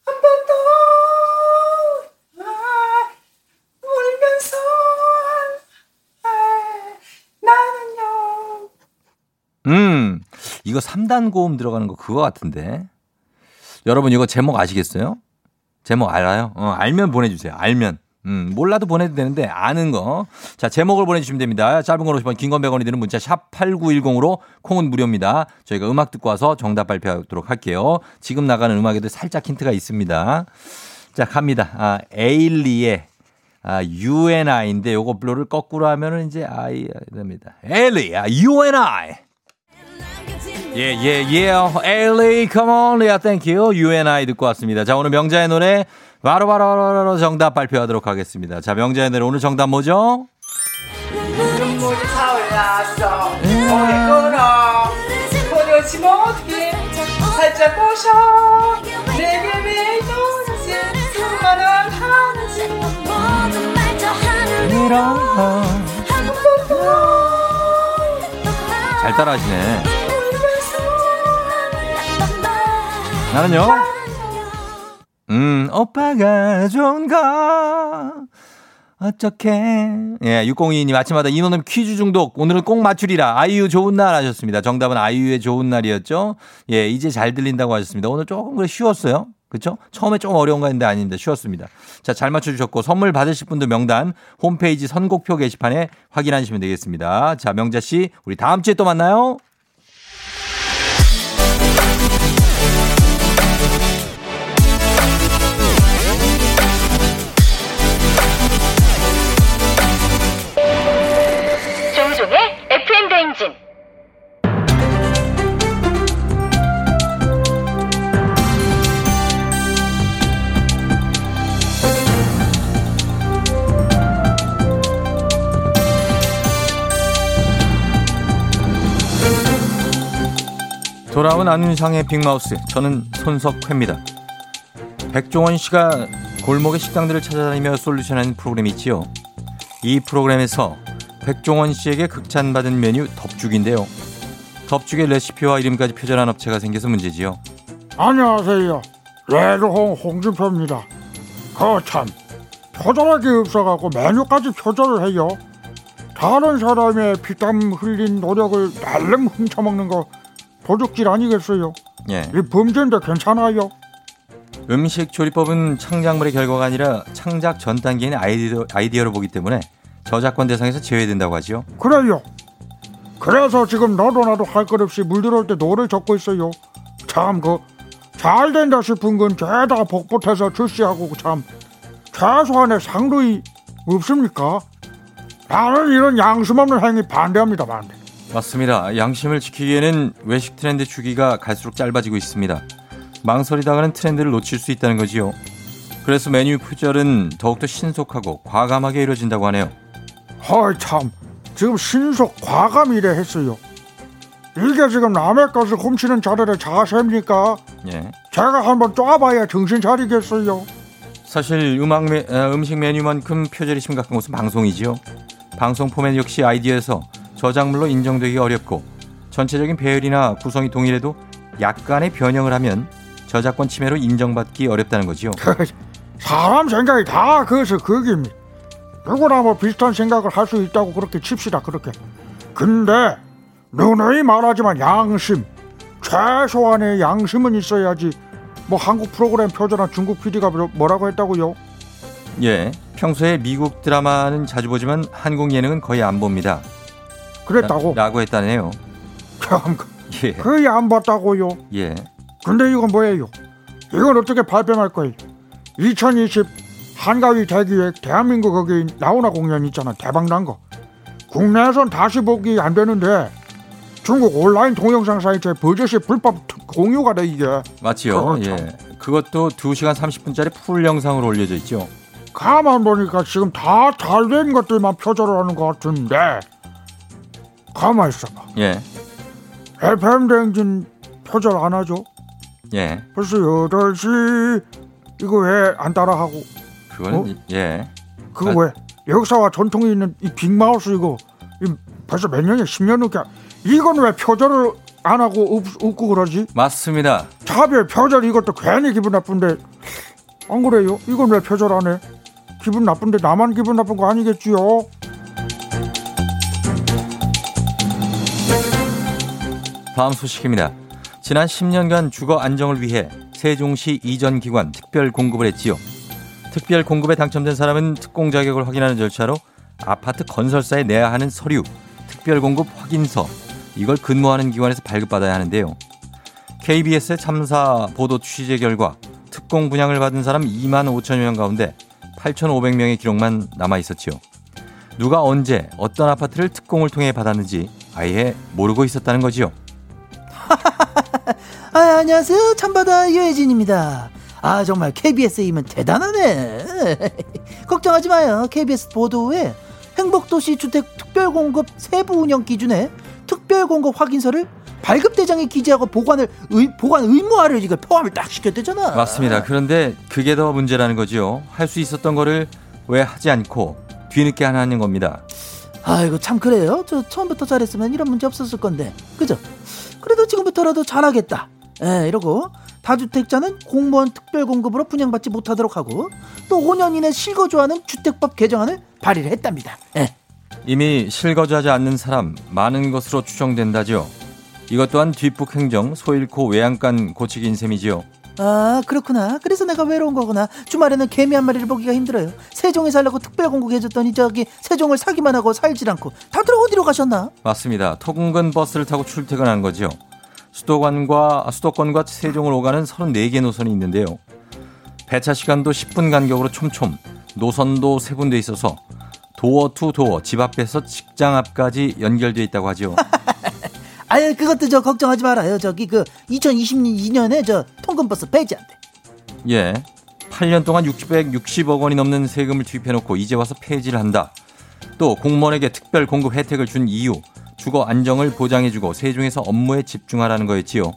[SPEAKER 4] 한번더 울면서 나는요
[SPEAKER 1] 음, 이거 3단 고음 들어가는 거 그거 같은데. 여러분 이거 제목 아시겠어요? 제목 알아요? 어, 알면 보내주세요. 알면. 음, 몰라도 보내도 되는데 아는 거. 자, 제목을 보내주시면 됩니다. 짧은 걸 50원, 긴건 100원이 드는 문자 샵 8910으로 콩은 무료입니다. 저희가 음악 듣고 와서 정답 발표하도록 할게요. 지금 나가는 음악에도 살짝 힌트가 있습니다. 자, 갑니다. 아, 에일리의 아, UNI인데 요거 블로를 거꾸로 하면은 이제 I 됩니다. 에일리, 아, UNI. 예, 예, 예. 에일리, come on. Yeah, thank you. UNI 듣고 왔습니다. 자, 오늘 명자의 노래 바로 바로 정답 발표하도록 하겠습니다. 자, 명자의 노래 오늘 정답 뭐죠?
[SPEAKER 4] 눈물이 차올랐어 목에 끌어 보내지 못해 살짝 꼬셔 내게 왜 이러지 수많은 하늘색
[SPEAKER 1] 잘 따라하시네. 나는요? 음, 오빠가 좋은가? 어떡해. 예, 602님 아침마다 인원음 퀴즈 중독. 오늘은 꼭 맞추리라. 아이유 좋은 날 하셨습니다. 정답은 아이유의 좋은 날이었죠. 예, 이제 잘 들린다고 하셨습니다. 오늘 조금 그래 쉬웠어요. 그쵸? 처음에 좀 어려운 거 했는데 아닌데 쉬웠습니다. 자, 잘 맞춰 주셨고 선물 받으실 분들 명단 홈페이지 선곡표 게시판에 확인하시면 되겠습니다. 자, 명자 씨, 우리 다음 주에 또 만나요. 돌아온 안윤상의 빅마우스. 저는 손석회입니다. 백종원 씨가 골목의 식당들을 찾아다니며 솔루션하는 프로그램이 있지요. 이 프로그램에서 백종원 씨에게 극찬받은 메뉴 덮죽인데요. 덮죽의 레시피와 이름까지 표절한 업체가 생겨서 문제지요.
[SPEAKER 5] 안녕하세요. 레드홍 홍준표입니다. 거참 표절할 게 없어갖고 메뉴까지 표절을 해요. 다른 사람의 피땀 흘린 노력을 날름 훔쳐먹는 거 도둑질 아니겠어요?
[SPEAKER 1] 예.
[SPEAKER 5] 이 범죄인데 괜찮아요?
[SPEAKER 1] 음식 조리법은 창작물의 결과가 아니라 창작 전 단계인 아이디어, 아이디어로 보기 때문에 저작권 대상에서 제외된다고 하지요.
[SPEAKER 5] 그래요. 그래서 지금 너도 나도 할 것 없이 물 들어올 때 노를 젓고 있어요. 참 그 잘 된다 싶은 건 죄다 복붙해서 출시하고 참 최소한의 상도의 없습니까? 나는 이런 양심 없는 행위 반대합니다 반대.
[SPEAKER 1] 맞습니다. 양심을 지키기에는 외식 트렌드 주기가 갈수록 짧아지고 있습니다. 망설이다가는 트렌드를 놓칠 수 있다는 거지요. 그래서 메뉴 표절은 더욱더 신속하고 과감하게 이루어진다고 하네요.
[SPEAKER 5] 헐 참 지금 신속 과감이래 했어요. 이게 지금 남의 것을 훔치는 자들의 자세입니까?
[SPEAKER 1] 예.
[SPEAKER 5] 제가 한번 쫙봐야 정신 차리겠어요.
[SPEAKER 1] 사실 음악 메, 아, 음식 메뉴만큼 표절이 심각한 곳은 방송이지요. 방송 포맷 역시 아이디어에서 저작물로 인정되기 어렵고 전체적인 배열이나 구성이 동일해도 약간의 변형을 하면 저작권 침해로 인정받기 어렵다는 거지요.
[SPEAKER 5] 사람 생각이 다 그래서 그깁니다. 누구나 뭐 비슷한 생각을 할 수 있다고 그렇게 칩시다 그렇게. 근데 누누이 말하지만 양심 최소한의 양심은 있어야지. 뭐 한국 프로그램 표절한 중국 PD가 뭐라고 했다고요?
[SPEAKER 1] 예. 평소에 미국 드라마는 자주 보지만 한국 예능은 거의 안 봅니다.
[SPEAKER 5] 그랬다고?
[SPEAKER 1] 라, 고 했다네요.
[SPEAKER 5] 참
[SPEAKER 1] 예.
[SPEAKER 5] 거의 안 봤다고요.
[SPEAKER 1] 예.
[SPEAKER 5] 근데 이건 뭐예요? 이건 어떻게 발뺌할 거예요? 2020 한가위 대기획 대한민국 거기 나오나 공연 있잖아 대박 난 거. 국내에선 다시 보기 안 되는데 중국 온라인 동영상 사이트에 버젓이 불법 공유가 돼 이게.
[SPEAKER 1] 맞지요. 예. 그것도 2시간 30분짜리 풀 영상으로 올려져 있죠.
[SPEAKER 5] 가만 보니까 지금 다 잘 된 것들만 표절을 하는 것 같은데 가만 있어봐.
[SPEAKER 1] 예.
[SPEAKER 5] FM 대행진 표절 안 하죠?
[SPEAKER 1] 예.
[SPEAKER 5] 벌써 8시 이거 왜 안 따라하고
[SPEAKER 1] 그거는
[SPEAKER 5] 어?
[SPEAKER 1] 이- 예.
[SPEAKER 5] 그거
[SPEAKER 1] 아.
[SPEAKER 5] 왜 역사와 전통이 있는 이 빅마우스 이거 이 벌써 몇 년이야 10년 넘게 이건 왜 표절을 안 하고 없, 없고 그러지
[SPEAKER 1] 맞습니다.
[SPEAKER 5] 차별 표절 이것도 괜히 기분 나쁜데 안 그래요? 이건 왜 표절하네? 기분 나쁜데 나만 기분 나쁜 거 아니겠지요?
[SPEAKER 1] 다음 소식입니다. 지난 10년간 주거 안정을 위해 세종시 이전 기관 특별 공급을 했지요. 특별 공급에 당첨된 사람은 특공 자격을 확인하는 절차로 아파트 건설사에 내야 하는 서류, 특별 공급 확인서 이걸 근무하는 기관에서 발급받아야 하는데요. KBS의 참사 보도 취재 결과 특공 분양을 받은 사람 2만 5천여 명 가운데 8,500명의 기록만 남아 있었지요. 누가 언제 어떤 아파트를 특공을 통해 받았는지 아예 모르고 있었다는 거지요.
[SPEAKER 6] 아, 안녕하세요. 참바다 유혜진입니다. 아, 정말 KBS이면 대단하네. 걱정하지 마요. KBS 보도 후에 행복도시 주택 특별공급 세부 운영 기준에 특별공급 확인서를 발급대장에 기재하고 보관을 의, 보관 의무화를 이걸 포함을 딱 시켰대잖아.
[SPEAKER 1] 맞습니다. 그런데 그게 더 문제라는 거지요. 할 수 있었던 거를 왜 하지 않고 뒤늦게 하는 겁니다.
[SPEAKER 6] 아이고 참 그래요. 저 처음부터 잘했으면 이런 문제 없었을 건데. 그죠? 그래도 지금부터라도 잘하겠다. 예, 이러고 다주택자는 공무원 특별공급으로 분양받지 못하도록 하고 또 5년 이내 실거주하는 주택법 개정안을 발의를 했답니다. 예.
[SPEAKER 1] 이미 실거주하지 않는 사람 많은 것으로 추정된다죠. 이것 또한 뒷북 행정 소 잃고 외양간 고치기인 셈이지요.
[SPEAKER 6] 아 그렇구나. 그래서 내가 외로운 거구나. 주말에는 개미 한 마리를 보기가 힘들어요. 세종에 살려고 특별공급 해줬더니 저기 세종을 사기만 하고 살질 않고 다들 어디로 가셨나?
[SPEAKER 1] 맞습니다. 토근근 버스를 타고 출퇴근한 거죠. 수도관과 수도권과 세종을 오가는 34개 노선이 있는데요. 배차 시간도 10분 간격으로 촘촘, 노선도 세 군데 있어서 도어 투 도어 집 앞에서 직장 앞까지 연결돼 있다고 하죠.
[SPEAKER 6] 아유 그것도 저 걱정하지 말아요. 저기 그 2022년에 저 통근버스 폐지한대.
[SPEAKER 1] 예. 8년 동안 660억 원이 넘는 세금을 투입해놓고 이제 와서 폐지를 한다. 또 공무원에게 특별 공급 혜택을 준 이유, 주거 안정을 보장해주고 세종에서 업무에 집중하라는 거였지요.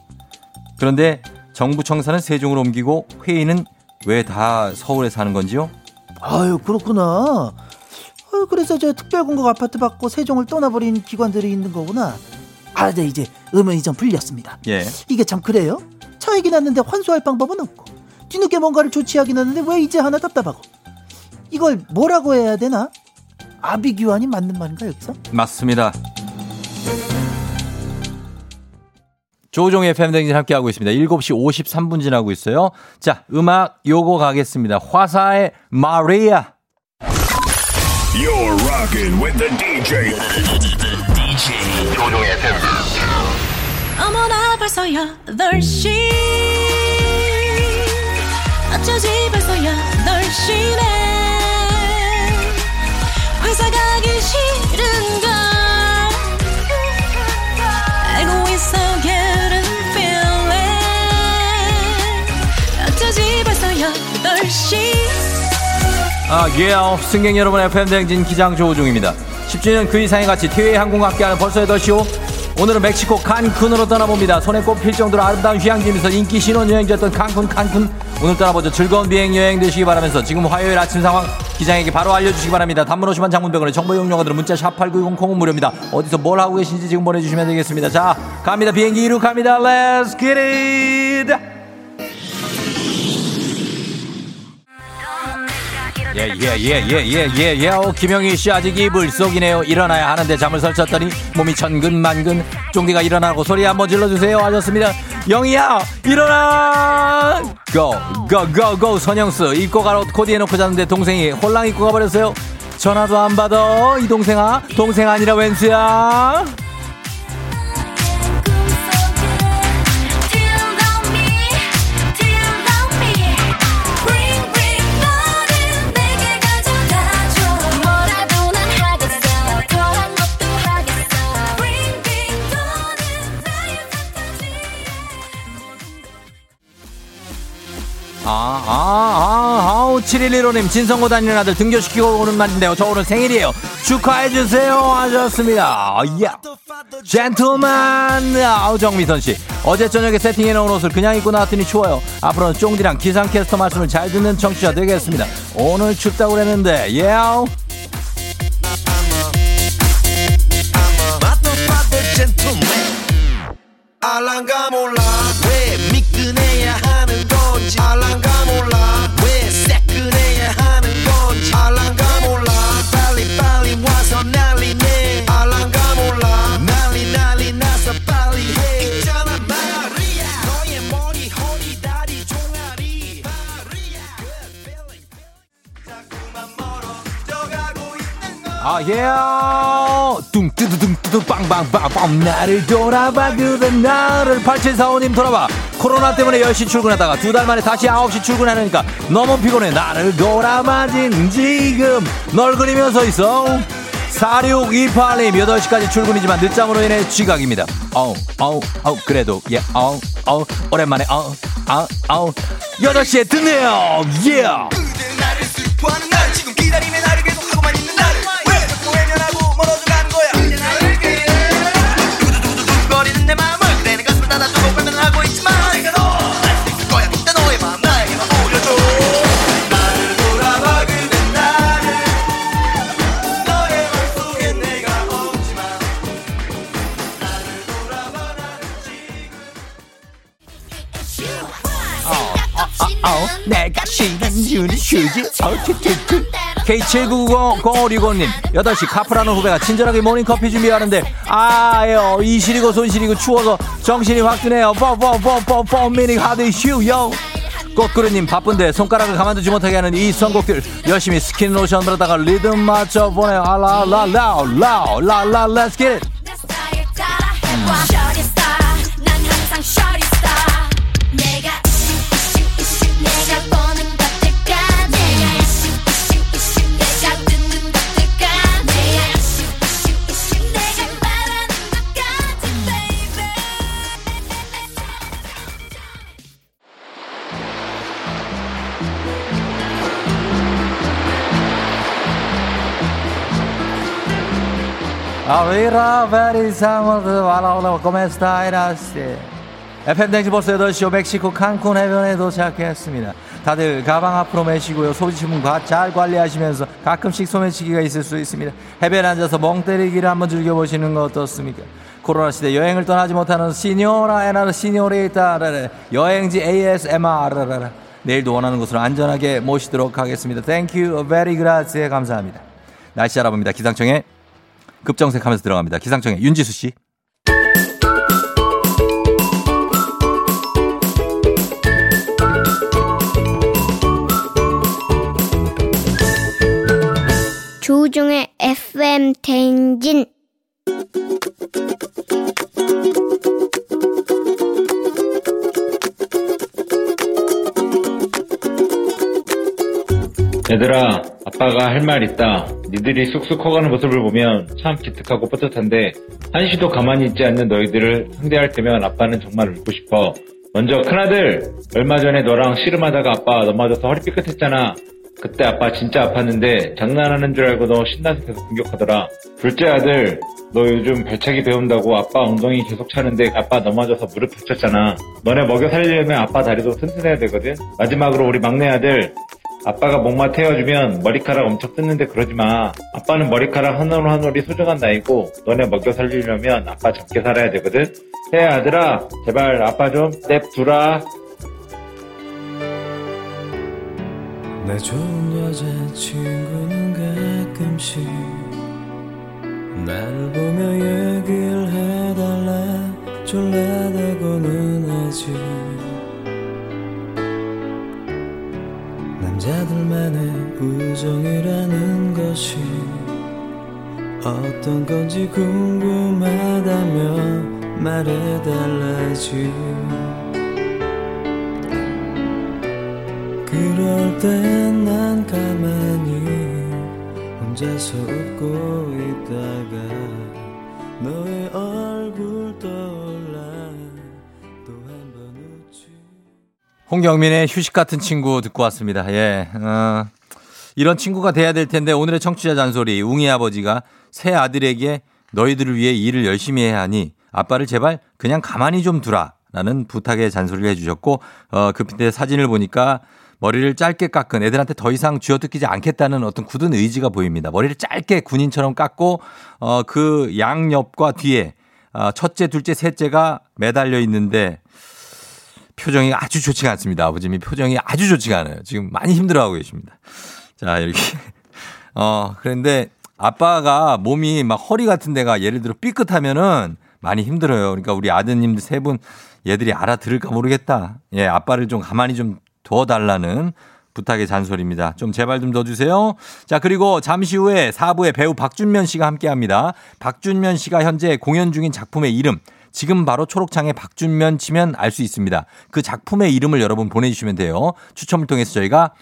[SPEAKER 1] 그런데 정부 청사는 세종으로 옮기고 회의는 왜 다 서울에 사는 건지요?
[SPEAKER 6] 아유 그렇구나. 그래서 저 특별 공급 아파트 받고 세종을 떠나버린 기관들이 있는 거구나. 아, 네 이제 의문이 좀 풀렸습니다.
[SPEAKER 1] 예.
[SPEAKER 6] 이게 참 그래요? 차익이 났는데 환수할 방법은 없고 뒤늦게 뭔가를 조치하긴 하는데 왜 이제 하나 답답하고 이걸 뭐라고 해야 되나? 아비규환이 맞는 말인가 여기서?
[SPEAKER 1] 맞습니다. 조종의 팬댕진 함께하고 있습니다. 7시 53분 지나고 있어요. 자, 음악 요거 가겠습니다. 화사의 마리아.
[SPEAKER 7] You're rocking with the DJ.
[SPEAKER 8] 조종의 FM
[SPEAKER 9] 어머나 벌써 8시 어쩌지 벌써 8시네. 회사 가기 싫은걸. 알고 있어 getting feeling. 어쩌지 벌써 8시
[SPEAKER 1] 아, 예, 승객 여러분, FM대행진 기장 조우종입니다. 10주년 그 이상의 가치, 티웨이 항공과 함께하는 벌써 8시오. 오늘은 멕시코 칸쿤으로 떠나봅니다. 손에 꼽힐 정도로 아름다운 휴양지면서 인기 신혼여행지였던 칸쿤, 칸쿤. 오늘 떠나보죠. 즐거운 비행 여행 되시기 바라면서 지금 화요일 아침 상황 기장에게 바로 알려주시기 바랍니다. 단문 50원 장문병원의 정보 이용료가들은 문자 샵8910 콩은 무료입니다. 어디서 뭘 하고 계신지 지금 보내주시면 되겠습니다. 자, 갑니다. 비행기 이륙합니다. Let's get it! 예예예예예예 어, 김영희 씨 아직 이불 속이네요. 일어나야 하는데 잠을 설쳤더니 몸이 천근만근. 쫑디가 일어나고 소리 한번 질러주세요. 하셨습니다. 영희야 일어나! 고고고고. 선영스 입고 갈옷 코디해 놓고 잤는데 동생이 홀랑 입고 가버렸어요. 전화도 안 받아. 이 동생아 동생 아니라 웬수야 아, 아, 아, 아우, 7115님, 진성고 다니는 아들 등교시키고 오는 날인데요. 저 오늘 생일이에요. 축하해주세요. 하셨습니다. 야. 젠틀맨. 아우, 정미선씨. 어제 저녁에 세팅해놓은 옷을 그냥 입고 나왔더니 추워요. 앞으로는 쫑디랑 기상캐스터 말씀을 잘 듣는 청취자 되겠습니다. 오늘 춥다고 그랬는데, 예. Yeah.
[SPEAKER 10] 알랑가 몰라 왜 미끈해야 하는
[SPEAKER 1] 아, 예. 뚱뚜두둥뚜두 빵빵빵빵. 나를 돌아봐, 그대 나를. 8745님 돌아봐. 코로나 때문에 10시 출근하다가 두 달 만에 다시 9시 출근하니까 너무 피곤해. 나를 돌아봐진 지금. 널 그리면서 있어. 4628님 8시까지 출근이지만 늦잠으로 인해 지각입니다. 어우, 어우, 어우, 그래도, 예, 어우, 어우, 오랜만에, 어우, 어우, 어우. 8시에 듣네요. 예.
[SPEAKER 10] 나
[SPEAKER 1] 주는 휴지. K7990-0565님, 8시 카프라는 후배가 친절하게 모닝커피 준비하는데, 아요, 이 시리고 손 시리고 추워서 정신이 확 드네요. 뽀뽀뽀뽀뽀 미닝 하드 휴요. 꽃그루님 바쁜데 손가락을 가만두지 못하게 하는 이 선곡들 열심히 스킨 로션 바르다가 리듬 맞춰 보내요 알라라라라라라 it
[SPEAKER 9] 난
[SPEAKER 1] Arriva verisamos hola ¿cómo está? FM 댕지 벌써 8시 멕시코 칸쿤 해변에 도착했습니다. 다들 가방 앞으로 메시고요. 소지품 잘 관리하시면서 가끔씩 소매치기가 있을 수 있습니다. 해변에 앉아서 멍 때리기를 한번 즐겨보시는 거 어떻습니까? 코로나 시대 여행을 떠나지 못하는 시니어라 에나르 시니어레이타 여행지 ASMR 내일도 원하는 곳으로 안전하게 모시도록 하겠습니다. Thank you very grazie 감사합니다. 날씨 알아봅니다. 기상청에 급정색하면서 들어갑니다. 기상청에 윤지수 씨.
[SPEAKER 11] 조종의 FM 대행진
[SPEAKER 12] 얘들아, 아빠가 할 말 있다. 니들이 쑥쑥 커가는 모습을 보면 참 기특하고 뿌듯한데 한시도 가만히 있지 않는 너희들을 상대할 때면 아빠는 정말 울고 싶어. 먼저 큰아들, 얼마 전에 너랑 씨름하다가 아빠 넘어져서 허리 삐끗했잖아. 그때 아빠 진짜 아팠는데 장난하는 줄 알고 너 신나서 계속 공격하더라. 둘째 아들, 너 요즘 발차기 배운다고 아빠 엉덩이 계속 차는데 아빠 넘어져서 무릎 다쳤잖아. 너네 먹여 살리려면 아빠 다리도 튼튼해야 되거든. 마지막으로 우리 막내 아들, 아빠가 목마 태워주면 머리카락 엄청 뜯는데 그러지 마. 아빠는 머리카락 한 올 한 올이 소중한 나이고 너네 먹여 살리려면 아빠 적게 살아야 되거든. 해 아들아 제발 아빠 좀 냅두라.
[SPEAKER 13] 내 좋은 여자친구는 가끔씩 날 보며 얘기를 해달라 졸라다고는 하지 남자들만의 우정이라는 것이 어떤 건지 궁금하다며 말해달라지. 그럴 땐 난 가만히 혼자서 웃고 있다가 너의 얼굴 떠
[SPEAKER 1] 홍경민의 휴식 같은 친구 듣고 왔습니다. 예. 어, 이런 친구가 돼야 될 텐데 오늘의 청취자 잔소리 웅이 아버지가 새 아들에게 너희들을 위해 일을 열심히 해야 하니 아빠를 제발 그냥 가만히 좀 두라 라는 부탁의 잔소리를 해주셨고 어, 그 밑에 사진을 보니까 머리를 짧게 깎은 애들한테 더 이상 쥐어뜯기지 않겠다는 어떤 굳은 의지가 보입니다. 머리를 짧게 군인처럼 깎고 어, 그 양옆과 뒤에 어, 첫째, 둘째, 셋째가 매달려 있는데 표정이 아주 좋지가 않습니다. 아버님이 표정이 아주 좋지가 않아요. 지금 많이 힘들어하고 계십니다. 자, 이렇게. 어, 그런데 아빠가 몸이 막 허리 같은 데가 예를 들어 삐끗하면은 많이 힘들어요. 그러니까 우리 아드님들 세 분 얘들이 알아들을까 모르겠다. 예, 아빠를 좀 가만히 좀 둬달라는 부탁의 잔소리입니다. 좀 제발 좀 넣어주세요. 자, 그리고 잠시 후에 4부에 배우 박준면 씨가 함께 합니다. 박준면 씨가 현재 공연 중인 작품의 이름, 지금 바로 초록창에 박준면 치면 알 수 있습니다. 그 작품의 이름을 여러분 보내주시면 돼요. 추첨을 통해서 저희가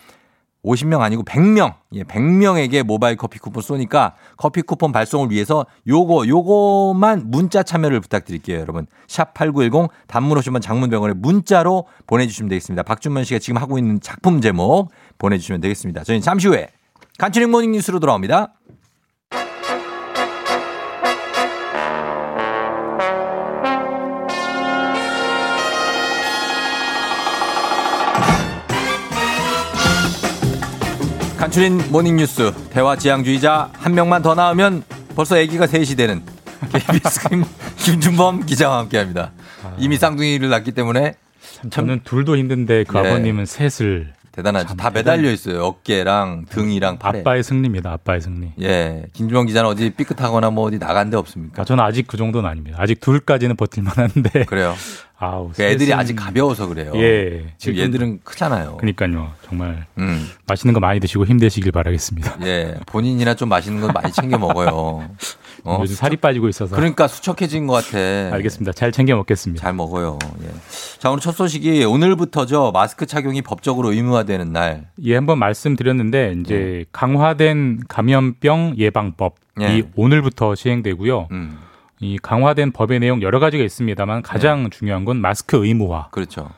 [SPEAKER 1] 50명 아니고 100명, 예, 100명에게 모바일 커피 쿠폰 쏘니까 커피 쿠폰 발송을 위해서 요거, 요거만 문자 참여를 부탁드릴게요, 여러분. 샵 8910 단문 50원 장문 100원에 문자로 보내주시면 되겠습니다. 박준면 씨가 지금 하고 있는 작품 제목 보내주시면 되겠습니다. 저희는 잠시 후에 간추린 morning 뉴스로 돌아옵니다. 간추린 모닝뉴스 대화 지향주의자 한 명만 더 나오면 벌써 아기가 셋이 되는 KBS 김, 김준범 기자와 함께합니다. 이미 쌍둥이를 낳기 때문에
[SPEAKER 14] 저는 둘도 힘든데 그
[SPEAKER 1] 네.
[SPEAKER 14] 아버님은 셋을
[SPEAKER 1] 대단하죠. 다 매달려 있어요. 어깨랑 등이랑 팔에.
[SPEAKER 14] 아빠의 승리입니다. 아빠의 승리.
[SPEAKER 1] 예, 김준범 기자는 어디 삐끗하거나 뭐 어디 나간 데 없습니까?
[SPEAKER 14] 아, 저는 아직 그 정도는 아닙니다. 아직 둘까지는 버틸만 한데.
[SPEAKER 1] 그래요.
[SPEAKER 14] 아우,
[SPEAKER 1] 그 애들이 아직 가벼워서 그래요.
[SPEAKER 14] 예.
[SPEAKER 1] 지금 얘들은 크잖아요.
[SPEAKER 14] 그러니까요. 정말
[SPEAKER 1] 음.
[SPEAKER 14] 맛있는 거 많이 드시고 힘내시길 바라겠습니다.
[SPEAKER 1] 예, 본인이나 좀 맛있는 거 많이 챙겨 먹어요. 어?
[SPEAKER 14] 요즘 살이 빠지고 있어서.
[SPEAKER 1] 그러니까 수척해진 것 같아.
[SPEAKER 14] 알겠습니다. 잘 챙겨 먹겠습니다.
[SPEAKER 1] 잘 먹어요. 예. 자, 오늘 첫 소식이 오늘부터죠. 마스크 착용이 법적으로 의무화되는 날.
[SPEAKER 14] 예, 한번 말씀드렸는데 이제 강화된 감염병 예방법이
[SPEAKER 1] 예.
[SPEAKER 14] 오늘부터 시행되고요.
[SPEAKER 1] 음.
[SPEAKER 14] 이 강화된 법의 내용 여러 가지가 있습니다만 가장 중요한 건 마스크 의무화.
[SPEAKER 1] 그렇죠.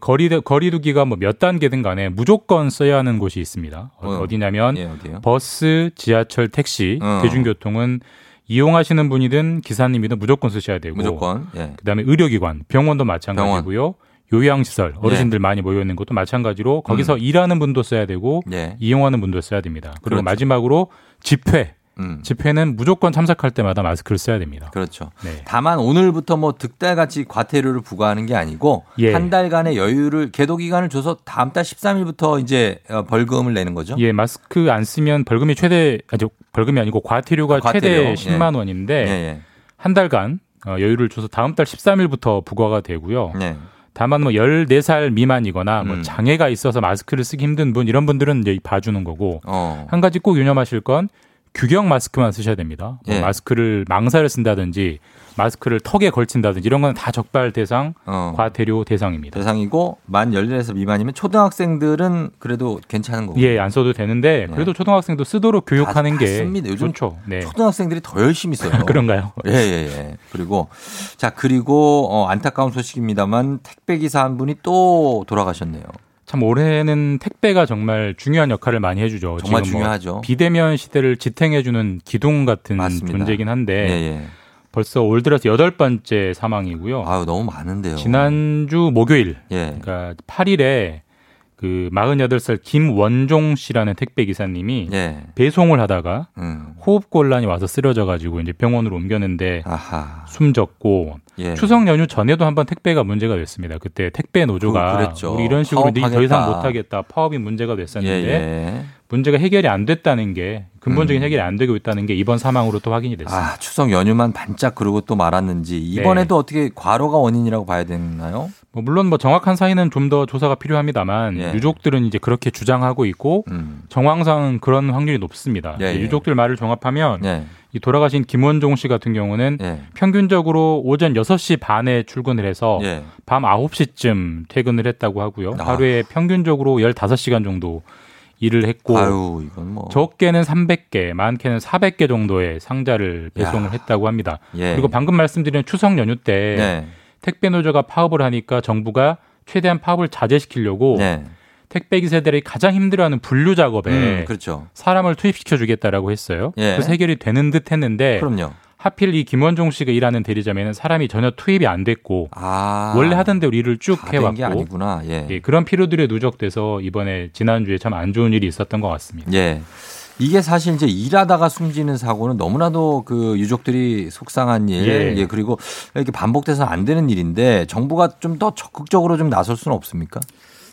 [SPEAKER 14] 거리 거리두기가 뭐 몇 단계든 간에 무조건 써야 하는 곳이 있습니다. 어,
[SPEAKER 1] 어.
[SPEAKER 14] 어디냐면
[SPEAKER 1] 예?
[SPEAKER 14] 버스, 지하철, 택시,
[SPEAKER 1] 어.
[SPEAKER 14] 대중교통은 이용하시는 분이든 기사님이든 무조건 쓰셔야 되고
[SPEAKER 1] 무조건. 예.
[SPEAKER 14] 그다음에 의료기관, 병원도 마찬가지고요. 요양시설, 어르신들
[SPEAKER 1] 예.
[SPEAKER 14] 많이 모여 있는 곳도 마찬가지로 거기서 일하는 분도 써야 되고
[SPEAKER 1] 예.
[SPEAKER 14] 이용하는 분도 써야 됩니다. 그리고
[SPEAKER 1] 그렇죠.
[SPEAKER 14] 마지막으로 집회.
[SPEAKER 1] 음.
[SPEAKER 14] 집회는 무조건 참석할 때마다 마스크를 써야 됩니다.
[SPEAKER 1] 그렇죠.
[SPEAKER 14] 네.
[SPEAKER 1] 다만 오늘부터 뭐 득달같이 과태료를 부과하는 게 아니고
[SPEAKER 14] 예.
[SPEAKER 1] 한 달간의 여유를 계도 기간을 줘서 다음 달 13일부터 이제 어, 벌금을 내는 거죠.
[SPEAKER 14] 예, 마스크 안 쓰면 벌금이 최대 아니 벌금이 아니고 과태료가
[SPEAKER 1] 아, 과태료.
[SPEAKER 14] 최대 10만 원인데
[SPEAKER 1] 예, 예.
[SPEAKER 14] 한 달간 어, 여유를 줘서 다음 달 13일부터 부과가 되고요.
[SPEAKER 1] 네.
[SPEAKER 14] 다만 뭐 14살 미만이거나
[SPEAKER 1] 음.
[SPEAKER 14] 뭐 장애가 있어서 마스크를 쓰기 힘든 분 이런 분들은 이제 봐주는 거고
[SPEAKER 1] 어.
[SPEAKER 14] 한 가지 꼭 유념하실 건 규격 마스크만 쓰셔야 됩니다. 뭐
[SPEAKER 1] 예.
[SPEAKER 14] 마스크를 망사를 쓴다든지 마스크를 턱에 걸친다든지 이런 건 다 적발 대상,
[SPEAKER 1] 어.
[SPEAKER 14] 과태료 대상입니다.
[SPEAKER 1] 대상이고 만 14살 미만이면 초등학생들은 그래도 괜찮은 거고.
[SPEAKER 14] 예, 안 써도 되는데 그래도 초등학생도 쓰도록 교육하는 게
[SPEAKER 1] 네. 습니다. 요즘
[SPEAKER 14] 좋죠. 네.
[SPEAKER 1] 초등학생들이 더 열심히 써요.
[SPEAKER 14] 그런가요?
[SPEAKER 1] 예, 예, 예. 그리고 자, 그리고 어, 안타까운 소식입니다만 택배 기사 한 분이 또 돌아가셨네요.
[SPEAKER 14] 참 올해는 택배가 정말 중요한 역할을 많이 해주죠.
[SPEAKER 1] 정말
[SPEAKER 14] 뭐
[SPEAKER 1] 중요하죠.
[SPEAKER 14] 비대면 시대를 지탱해주는 기둥 같은
[SPEAKER 1] 맞습니다.
[SPEAKER 14] 존재이긴 한데
[SPEAKER 1] 예, 예.
[SPEAKER 14] 벌써 올 들어서 여덟 번째 사망이고요.
[SPEAKER 1] 아유, 너무 많은데요.
[SPEAKER 14] 지난주 목요일,
[SPEAKER 1] 예.
[SPEAKER 14] 그러니까 8일에 그 48살 김원종 씨라는 택배 기사님이
[SPEAKER 1] 예.
[SPEAKER 14] 배송을 하다가
[SPEAKER 1] 음.
[SPEAKER 14] 호흡 곤란이 와서 쓰러져 가지고 이제 병원으로 옮겼는데
[SPEAKER 1] 아하.
[SPEAKER 14] 숨졌고
[SPEAKER 1] 예.
[SPEAKER 14] 추석 연휴 전에도 한번 택배가 문제가 됐습니다. 그때 택배 노조가
[SPEAKER 1] 그-.
[SPEAKER 14] 우리 이런 식으로 더 이상
[SPEAKER 1] 파업하겠다.
[SPEAKER 14] 못 하겠다. 파업이 문제가 됐었는데
[SPEAKER 1] 예, 예.
[SPEAKER 14] 문제가 해결이 안 됐다는 게 근본적인
[SPEAKER 1] 음.
[SPEAKER 14] 해결이 안 되고 있다는 게 이번 사망으로 또 확인이 됐습니다.
[SPEAKER 1] 아, 추석 연휴만 반짝 그러고 또 말았는지 이번에도 어떻게 과로가 원인이라고 봐야 되나요?
[SPEAKER 14] 뭐 물론 뭐 정확한 사인은 좀 더 조사가 필요합니다만
[SPEAKER 1] 예.
[SPEAKER 14] 유족들은 이제 그렇게 주장하고 있고
[SPEAKER 1] 음.
[SPEAKER 14] 정황상 그런 확률이 높습니다.
[SPEAKER 1] 예, 예.
[SPEAKER 14] 유족들 말을 종합하면
[SPEAKER 1] 예.
[SPEAKER 14] 이 돌아가신 김원종 씨 같은 경우는
[SPEAKER 1] 예.
[SPEAKER 14] 평균적으로 오전 6시 반에 출근을 해서
[SPEAKER 1] 예.
[SPEAKER 14] 밤 9시쯤 퇴근을 했다고 하고요.
[SPEAKER 1] 아.
[SPEAKER 14] 하루에 평균적으로 15시간 정도 일을 했고
[SPEAKER 1] 아유, 뭐
[SPEAKER 14] 적게는 300개, 많게는 400개 정도의 상자를 배송을
[SPEAKER 1] 야.
[SPEAKER 14] 했다고 합니다.
[SPEAKER 1] 예.
[SPEAKER 14] 그리고 방금 말씀드린 추석 연휴 때
[SPEAKER 1] 네.
[SPEAKER 14] 택배 노조가 파업을 하니까 정부가 최대한 파업을 자제시키려고
[SPEAKER 1] 네.
[SPEAKER 14] 택배 기사들이 가장 힘들어하는 분류 작업에
[SPEAKER 1] 음, 그렇죠.
[SPEAKER 14] 사람을 투입시켜 주겠다라고 했어요.
[SPEAKER 1] 예.
[SPEAKER 14] 그래서 해결이 되는 듯 했는데
[SPEAKER 1] 그럼요.
[SPEAKER 14] 하필 이 김원종 씨가 일하는 대리점에는 사람이 전혀 투입이 안 됐고
[SPEAKER 1] 아.
[SPEAKER 14] 원래 하던 대로 일을 쭉 해왔고
[SPEAKER 1] 아니구나. 예.
[SPEAKER 14] 예, 그런 피로들에 누적돼서 이번에 지난주에 참 안 좋은 일이 있었던 것 같습니다.
[SPEAKER 1] 예. 이게 사실 이제 일하다가 숨지는 사고는 너무나도 그 유족들이 속상한 일,
[SPEAKER 14] 예.
[SPEAKER 1] 예, 그리고 이렇게 반복돼서 안 되는 일인데 정부가 좀 더 적극적으로 좀 나설 수는 없습니까?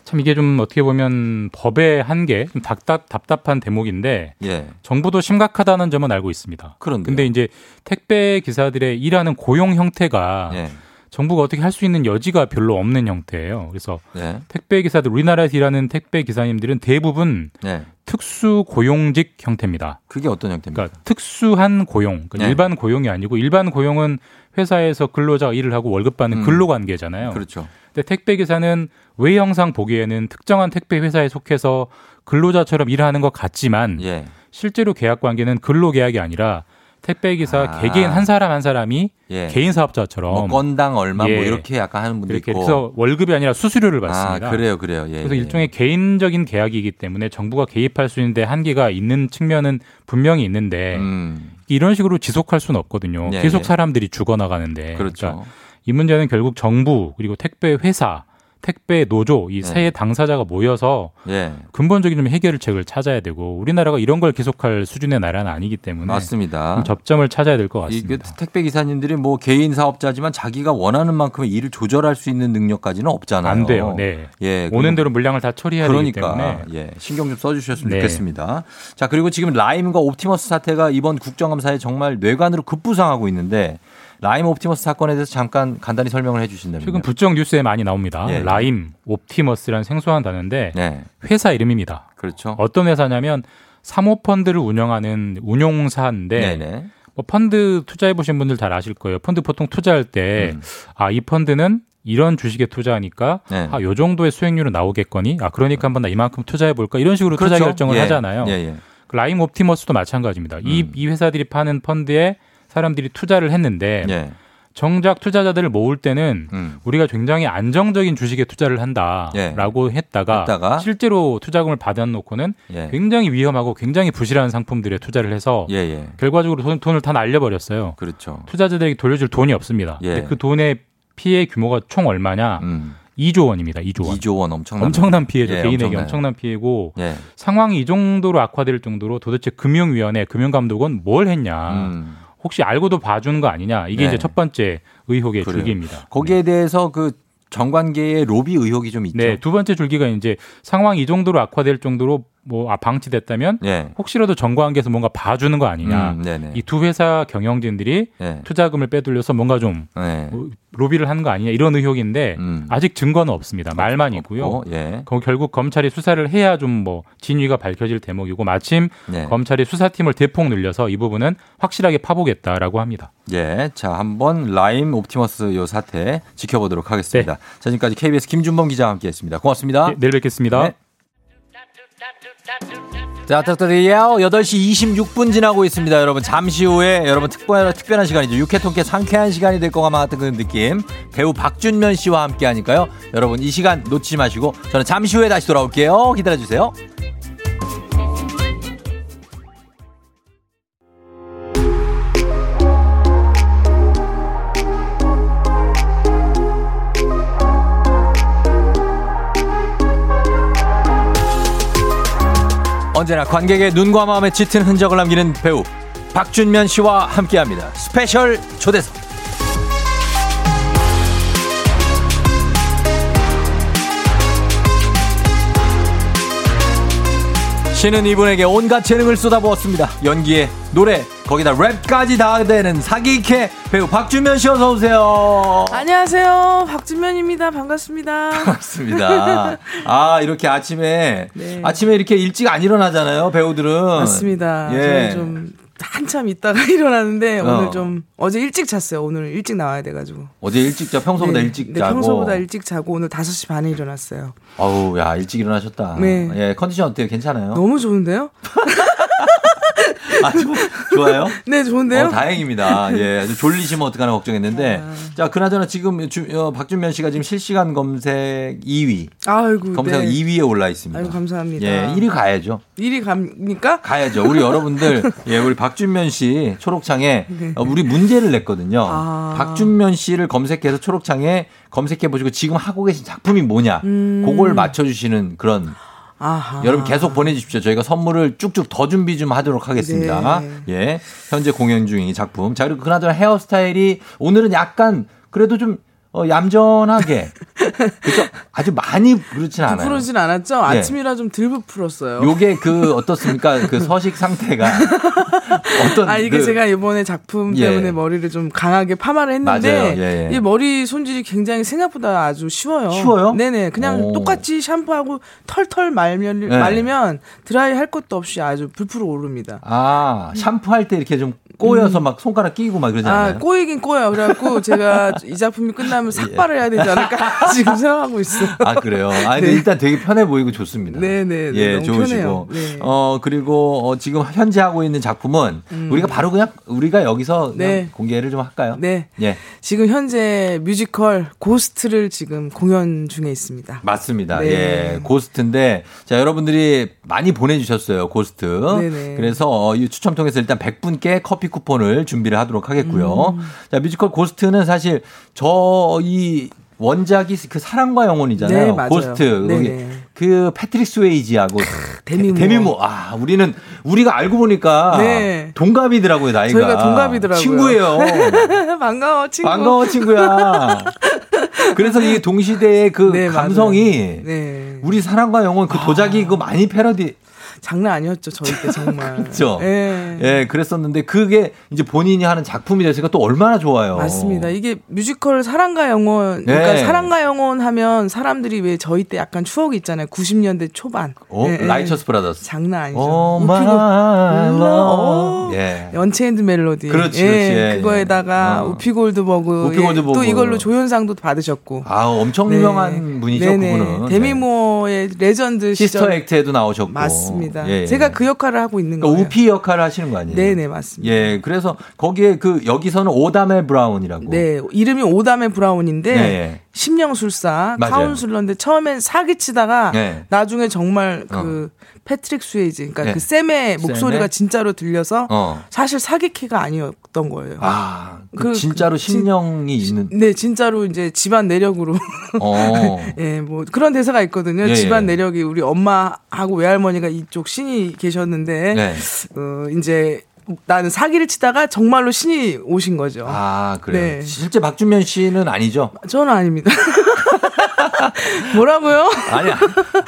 [SPEAKER 14] 참 이게 좀 어떻게 보면 법의 한계, 좀 답답, 답답한 대목인데
[SPEAKER 1] 예.
[SPEAKER 14] 정부도 심각하다는 점은 알고 있습니다.
[SPEAKER 1] 그런데
[SPEAKER 14] 근데 이제 택배 기사들의 일하는 고용 형태가
[SPEAKER 1] 예.
[SPEAKER 14] 정부가 어떻게 할 수 있는 여지가 별로 없는 형태예요. 그래서
[SPEAKER 1] 네.
[SPEAKER 14] 택배 기사들 우리나라에서 일하는 택배 기사님들은 대부분
[SPEAKER 1] 네.
[SPEAKER 14] 특수 고용직 형태입니다.
[SPEAKER 1] 그게 어떤 형태입니까?
[SPEAKER 14] 그러니까 특수한 고용, 그러니까
[SPEAKER 1] 네.
[SPEAKER 14] 일반 고용이 아니고 일반 고용은 회사에서 근로자가 일을 하고 월급 받는
[SPEAKER 1] 음.
[SPEAKER 14] 근로관계잖아요.
[SPEAKER 1] 그렇죠.
[SPEAKER 14] 근데 택배 기사는 외형상 보기에는 특정한 택배 회사에 속해서 근로자처럼 일하는 것 같지만
[SPEAKER 1] 예.
[SPEAKER 14] 실제로 계약 관계는 근로 계약이 아니라 택배 기사
[SPEAKER 1] 아.
[SPEAKER 14] 개개인 한 사람 한 사람이
[SPEAKER 1] 예.
[SPEAKER 14] 개인 사업자처럼
[SPEAKER 1] 뭐 건당 얼마 뭐
[SPEAKER 14] 예.
[SPEAKER 1] 이렇게 약간 하는
[SPEAKER 14] 이렇게
[SPEAKER 1] 있고.
[SPEAKER 14] 해서 월급이 아니라 수수료를 받습니다.
[SPEAKER 1] 아, 그래요, 그래요. 예.
[SPEAKER 14] 그래서
[SPEAKER 1] 예.
[SPEAKER 14] 일종의 개인적인 계약이기 때문에 정부가 개입할 수 있는데 한계가 있는 측면은 분명히 있는데
[SPEAKER 1] 음.
[SPEAKER 14] 이런 식으로 지속할 수는 없거든요.
[SPEAKER 1] 예,
[SPEAKER 14] 계속
[SPEAKER 1] 예.
[SPEAKER 14] 사람들이 죽어나가는데.
[SPEAKER 1] 그렇죠.
[SPEAKER 14] 그러니까 이 문제는 결국 정부 그리고 택배 회사, 택배 노조 이
[SPEAKER 1] 네.
[SPEAKER 14] 세 당사자가 모여서
[SPEAKER 1] 예.
[SPEAKER 14] 근본적인 좀 해결책을 찾아야 되고 우리나라가 이런 걸 계속할 수준의 나라는 아니기 때문에
[SPEAKER 1] 맞습니다.
[SPEAKER 14] 좀 접점을 찾아야 될 것 같습니다.
[SPEAKER 1] 택배 기사님들이 뭐 개인 사업자지만 자기가 원하는 만큼의 일을 조절할 수 있는 능력까지는 없잖아요.
[SPEAKER 14] 안 돼요. 네.
[SPEAKER 1] 예.
[SPEAKER 14] 오는 대로 물량을 다 처리해야
[SPEAKER 1] 그러니까
[SPEAKER 14] 되기 때문에
[SPEAKER 1] 예, 신경 좀 써주셨으면
[SPEAKER 14] 네.
[SPEAKER 1] 좋겠습니다. 자 그리고 지금 라임과 옵티머스 사태가 이번 국정감사에 정말 뇌관으로 급부상하고 있는데 라임 옵티머스 사건에 대해서 잠깐 간단히 설명을 해주신다면요.
[SPEAKER 14] 최근 부쩍 뉴스에 많이 나옵니다.
[SPEAKER 1] 예.
[SPEAKER 14] 라임, 옵티머스라는 생소한 단어인데
[SPEAKER 1] 네.
[SPEAKER 14] 회사 이름입니다.
[SPEAKER 1] 그렇죠.
[SPEAKER 14] 어떤 회사냐면 사모펀드를 운영하는 운용사인데
[SPEAKER 1] 네네.
[SPEAKER 14] 뭐 펀드 투자해 보신 분들 잘 아실 거예요. 펀드 보통 투자할 때 아이 펀드는 이런 주식에 투자하니까
[SPEAKER 1] 음. 네.
[SPEAKER 14] 아 요 정도의 수익률은 나오겠거니 아 그러니까 한번 나 이만큼 투자해 볼까 이런 식으로 투자
[SPEAKER 1] 그렇죠.
[SPEAKER 14] 결정을
[SPEAKER 1] 예.
[SPEAKER 14] 하잖아요.
[SPEAKER 1] 예, 예.
[SPEAKER 14] 그 라임 옵티머스도 마찬가지입니다. 이,
[SPEAKER 1] 음.
[SPEAKER 14] 이 회사들이 파는 펀드에 사람들이 투자를 했는데
[SPEAKER 1] 예.
[SPEAKER 14] 정작 투자자들을 모을 때는
[SPEAKER 1] 음.
[SPEAKER 14] 우리가 굉장히 안정적인 주식에 투자를 한다라고 했다가,
[SPEAKER 1] 예. 했다가
[SPEAKER 14] 실제로 투자금을 받아놓고는
[SPEAKER 1] 예.
[SPEAKER 14] 굉장히 위험하고 굉장히 부실한 상품들에 투자를 해서
[SPEAKER 1] 예, 예.
[SPEAKER 14] 결과적으로 돈, 돈을 다 날려버렸어요.
[SPEAKER 1] 그렇죠.
[SPEAKER 14] 투자자들에게 돌려줄 돈이 없습니다.
[SPEAKER 1] 예.
[SPEAKER 14] 근데 그 돈의 피해 규모가 총 얼마냐?
[SPEAKER 1] 음.
[SPEAKER 14] 2조 원입니다. 2조 원.
[SPEAKER 1] 2조 원 엄청난
[SPEAKER 14] 엄청난 피해죠.
[SPEAKER 1] 예,
[SPEAKER 14] 개인에게
[SPEAKER 1] 엄청나요.
[SPEAKER 14] 엄청난 피해고
[SPEAKER 1] 예.
[SPEAKER 14] 상황이 이 정도로 악화될 정도로 도대체 금융위원회, 금융감독은 뭘 했냐?
[SPEAKER 1] 음.
[SPEAKER 14] 혹시 알고도 봐주는 거 아니냐? 이게
[SPEAKER 1] 네.
[SPEAKER 14] 이제 첫 번째 의혹의
[SPEAKER 1] 그래요.
[SPEAKER 14] 줄기입니다.
[SPEAKER 1] 거기에 대해서 그 정관계의 로비 의혹이 좀 있죠.
[SPEAKER 14] 네, 두 번째 줄기가 이제 상황이 이 정도로 악화될 정도로 뭐 아, 방치됐다면
[SPEAKER 1] 예.
[SPEAKER 14] 혹시라도 정관계에서 뭔가 봐주는 거 아니냐?
[SPEAKER 1] 음, 네네.
[SPEAKER 14] 이두 회사 경영진들이
[SPEAKER 1] 예.
[SPEAKER 14] 투자금을 빼돌려서 뭔가 좀
[SPEAKER 1] 네.
[SPEAKER 14] 뭐 로비를 한 거 아니냐 이런 의혹인데
[SPEAKER 1] 음.
[SPEAKER 14] 아직 증거는 없습니다. 말만 있고요.
[SPEAKER 1] 어, 예.
[SPEAKER 14] 거 결국 검찰이 수사를 해야 좀 뭐 진위가 밝혀질 대목이고 마침
[SPEAKER 1] 네.
[SPEAKER 14] 검찰이 수사팀을 대폭 늘려서 이 부분은 확실하게 파보겠다라고 합니다.
[SPEAKER 1] 예. 자, 한번 라임 옵티머스 요 사태 지켜보도록 하겠습니다.
[SPEAKER 14] 네.
[SPEAKER 1] 자, 지금까지 KBS 김준범 기자와 함께 했습니다. 고맙습니다.
[SPEAKER 14] 네, 내일 뵙겠습니다.
[SPEAKER 1] 네. 자, 닥터리요 8시 26분 지나고 있습니다. 여러분, 잠시 후에 여러분 특별, 특별한 시간이죠. 육회통쾌 상쾌한 시간이 될 것만 같은 그런 느낌. 배우 박준면 씨와 함께 하니까요. 여러분, 이 시간 놓치지 마시고 저는 잠시 후에 다시 돌아올게요. 기다려주세요. 언제나 관객의 눈과 마음에 짙은 흔적을 남기는 배우 박준면 씨와 함께합니다. special 초대석. 신은 이분에게 온갖 재능을 쏟아부었습니다. 연기에 노래, 거기다 랩까지 다 되는 사기캐 배우 박준면 씨 어서 오세요.
[SPEAKER 4] 안녕하세요. 박준면입니다. 반갑습니다.
[SPEAKER 1] 반갑습니다. 아 이렇게 아침에
[SPEAKER 4] 네.
[SPEAKER 1] 아침에 이렇게 일찍 안 일어나잖아요 배우들은.
[SPEAKER 4] 맞습니다.
[SPEAKER 1] 예.
[SPEAKER 4] 저는 좀 한참 있다가 일어나는데
[SPEAKER 1] 어.
[SPEAKER 4] 오늘 좀 어제 일찍 잤어요. 오늘 일찍 나와야 돼 가지고.
[SPEAKER 1] 어제 일찍 자 평소보다
[SPEAKER 4] 네,
[SPEAKER 1] 일찍
[SPEAKER 4] 네,
[SPEAKER 1] 자고.
[SPEAKER 4] 평소보다 일찍 자고 오늘 5시 반에 일어났어요.
[SPEAKER 1] 어우 야 일찍 일어나셨다.
[SPEAKER 4] 네.
[SPEAKER 1] 예 컨디션 어때요? 괜찮아요?
[SPEAKER 4] 너무 좋은데요?
[SPEAKER 1] 아, 조- 좋아요?
[SPEAKER 4] 네, 좋은데요?
[SPEAKER 1] 어, 다행입니다. 예, 졸리시면 어떡하나 걱정했는데. 자, 그나저나 지금 주- 어, 박준면 씨가 지금 실시간 검색 2위.
[SPEAKER 4] 아이고.
[SPEAKER 1] 검색
[SPEAKER 4] 네.
[SPEAKER 1] 2위에 올라 있습니다.
[SPEAKER 4] 아이고, 감사합니다.
[SPEAKER 1] 예, 1위 가야죠.
[SPEAKER 4] 일이 갑니까?
[SPEAKER 1] 가야죠. 우리 여러분들, 예, 우리 박준면 씨 초록창에
[SPEAKER 4] 네.
[SPEAKER 1] 어, 우리 문제를 냈거든요.
[SPEAKER 4] 아.
[SPEAKER 1] 박준면 씨를 검색해서 초록창에 검색해 보시고 지금 하고 계신 작품이 뭐냐.
[SPEAKER 4] 음.
[SPEAKER 1] 그걸 맞춰 주시는 그런
[SPEAKER 4] 아하.
[SPEAKER 1] 여러분 계속 보내주십시오. 저희가 선물을 쭉쭉 더 준비 좀 하도록 하겠습니다.
[SPEAKER 4] 네.
[SPEAKER 1] 예. 현재 공연 중인 이 작품. 자, 그리고 그나저나 헤어스타일이 오늘은 약간 그래도 좀 어, 얌전하게. 그죠? 아주 많이 부르진 않아요.
[SPEAKER 4] 부풀어진 않았죠?
[SPEAKER 1] 예.
[SPEAKER 4] 아침이라 좀덜 부풀었어요.
[SPEAKER 1] 요게 그 어떻습니까? 그 서식 상태가 어떤
[SPEAKER 4] 아 이게
[SPEAKER 1] 그-
[SPEAKER 4] 제가 이번에 작품
[SPEAKER 1] 예.
[SPEAKER 4] 때문에 머리를 좀 강하게 파마를 했는데
[SPEAKER 1] 맞아요. 예, 예.
[SPEAKER 4] 이 머리 손질이 굉장히 생각보다 아주 쉬워요.
[SPEAKER 1] 쉬워요?
[SPEAKER 4] 네네 그냥
[SPEAKER 1] 오.
[SPEAKER 4] 똑같이 샴푸하고 털털 말면
[SPEAKER 1] 네.
[SPEAKER 4] 말리면 드라이 할 것도 없이 아주 불풀어 오릅니다.
[SPEAKER 1] 아 샴푸할 때 이렇게 좀 꼬여서 막 손가락 끼고 막 그러지 않아요?
[SPEAKER 4] 아, 꼬이긴 꼬여. 그래갖고 제가 이 작품이 끝나면 삭발을 해야 되지 않을까 지금 생각하고 있어요.
[SPEAKER 1] 아 그래요. 아 근데
[SPEAKER 4] 네.
[SPEAKER 1] 일단 되게 편해 보이고 좋습니다.
[SPEAKER 4] 네네.
[SPEAKER 1] 예,
[SPEAKER 4] 너무
[SPEAKER 1] 좋으시고.
[SPEAKER 4] 편해요. 네.
[SPEAKER 1] 어 그리고 어, 지금 현재 하고 있는 작품은
[SPEAKER 4] 음.
[SPEAKER 1] 우리가 바로 그냥 우리가 여기서 그냥
[SPEAKER 4] 네.
[SPEAKER 1] 공개를 좀 할까요?
[SPEAKER 4] 네.
[SPEAKER 1] 예.
[SPEAKER 4] 지금 현재 뮤지컬 고스트를 지금 공연 중에 있습니다.
[SPEAKER 1] 맞습니다.
[SPEAKER 4] 네.
[SPEAKER 1] 예, 고스트인데 자 여러분들이 많이 보내주셨어요 고스트.
[SPEAKER 4] 네네.
[SPEAKER 1] 그래서 어, 이 추첨 통해서 일단 100분께 커피 쿠폰을 준비를 하도록 하겠고요.
[SPEAKER 4] 음.
[SPEAKER 1] 자 뮤지컬 고스트는 사실 저이 원작이 그 사랑과 영혼이잖아요.
[SPEAKER 4] 네, 맞아요.
[SPEAKER 1] 고스트
[SPEAKER 4] 네네.
[SPEAKER 1] 그 패트릭 스웨이지하고
[SPEAKER 4] 데미 무어.
[SPEAKER 1] 데미 무어. 아 우리는 우리가 알고 보니까
[SPEAKER 4] 네.
[SPEAKER 1] 동갑이더라고요 나이가.
[SPEAKER 4] 저희가 동갑이더라고요.
[SPEAKER 1] 친구예요.
[SPEAKER 4] 반가워 친구.
[SPEAKER 1] 반가워 친구야. 그래서 이 동시대의 그
[SPEAKER 4] 네.
[SPEAKER 1] 감성이
[SPEAKER 4] 네.
[SPEAKER 1] 우리 사랑과 영혼 그 도자기 그거 많이 패러디
[SPEAKER 4] 장난 아니었죠 저희 때 정말.
[SPEAKER 1] 그렇죠.
[SPEAKER 4] 예.
[SPEAKER 1] 예, 그랬었는데 그게 이제 본인이 하는 작품이 됐으니까 또 얼마나 좋아요.
[SPEAKER 4] 맞습니다. 이게 뮤지컬 사랑과 영혼, 그러니까
[SPEAKER 1] 네.
[SPEAKER 4] 사랑과 영혼 하면 사람들이 왜 저희 때 약간 추억이 있잖아요. 90년대 초반.
[SPEAKER 1] 어,
[SPEAKER 4] 예, 예.
[SPEAKER 1] 라이처스 브라더스.
[SPEAKER 4] 장난 아니죠.
[SPEAKER 1] oh
[SPEAKER 4] 우피고-
[SPEAKER 1] my
[SPEAKER 4] 어.
[SPEAKER 1] lo 예.
[SPEAKER 4] Unchained Melody.
[SPEAKER 1] 그렇지,
[SPEAKER 4] 예,
[SPEAKER 1] 그렇지. 예,
[SPEAKER 4] 그거에다가
[SPEAKER 1] 예. 어.
[SPEAKER 4] 우피 골드버그.
[SPEAKER 1] 우피 골드버그.
[SPEAKER 4] 또 이걸로 조연상도 받으셨고.
[SPEAKER 1] 아, 엄청 유명한 분이죠,
[SPEAKER 4] 네네.
[SPEAKER 1] 그분은. 네.
[SPEAKER 4] 데미 무어의 레전드
[SPEAKER 1] 시스터
[SPEAKER 4] 시절.
[SPEAKER 1] 액트에도 나오셨고.
[SPEAKER 4] 맞습니다.
[SPEAKER 1] 예, 예.
[SPEAKER 4] 제가 그 역할을 하고 있는
[SPEAKER 1] 그러니까
[SPEAKER 4] 거예요.
[SPEAKER 1] 우피 역할을 하시는 거 아니에요?
[SPEAKER 4] 네 네 맞습니다.
[SPEAKER 1] 예, 그래서 거기에 그 여기서는 오다메 브라운이라고.
[SPEAKER 4] 네, 이름이 오다메 브라운인데
[SPEAKER 1] 네, 예.
[SPEAKER 4] 심령술사. 카운슬러인데 처음엔 사기치다가
[SPEAKER 1] 네.
[SPEAKER 4] 나중에 정말 그 패트릭 스웨이지 그러니까
[SPEAKER 1] 네.
[SPEAKER 4] 그 샘의 목소리가
[SPEAKER 1] 샘의?
[SPEAKER 4] 진짜로 들려서
[SPEAKER 1] 어.
[SPEAKER 4] 사실 사기끼가 아니었던 거예요.
[SPEAKER 1] 아, 그
[SPEAKER 4] 그-
[SPEAKER 1] 진짜로
[SPEAKER 4] 그 진-
[SPEAKER 1] 심령이 있는.
[SPEAKER 4] 네, 진짜로 이제 집안 내력으로
[SPEAKER 1] 어.
[SPEAKER 4] 예, 뭐 그런 대사가 있거든요.
[SPEAKER 1] 예,
[SPEAKER 4] 집안
[SPEAKER 1] 예.
[SPEAKER 4] 내력이 우리 엄마하고 외할머니가 이쪽 신이 계셨는데
[SPEAKER 1] 네.
[SPEAKER 4] 어 이제 나는 사기를 치다가 정말로 신이 오신 거죠.
[SPEAKER 1] 아, 그래요.
[SPEAKER 4] 네.
[SPEAKER 1] 실제 박준면 씨는 아니죠?
[SPEAKER 4] 저는 아닙니다. 뭐라고요?
[SPEAKER 1] 아니야.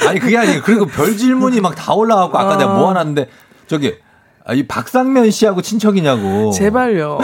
[SPEAKER 1] 아니, 그게 아니에요. 그리고 별 질문이 막 다 올라가고 아까
[SPEAKER 4] 어.
[SPEAKER 1] 내가 뭐 하놨는데 저기 아, 이 박상면 씨하고 친척이냐고.
[SPEAKER 4] 제발요.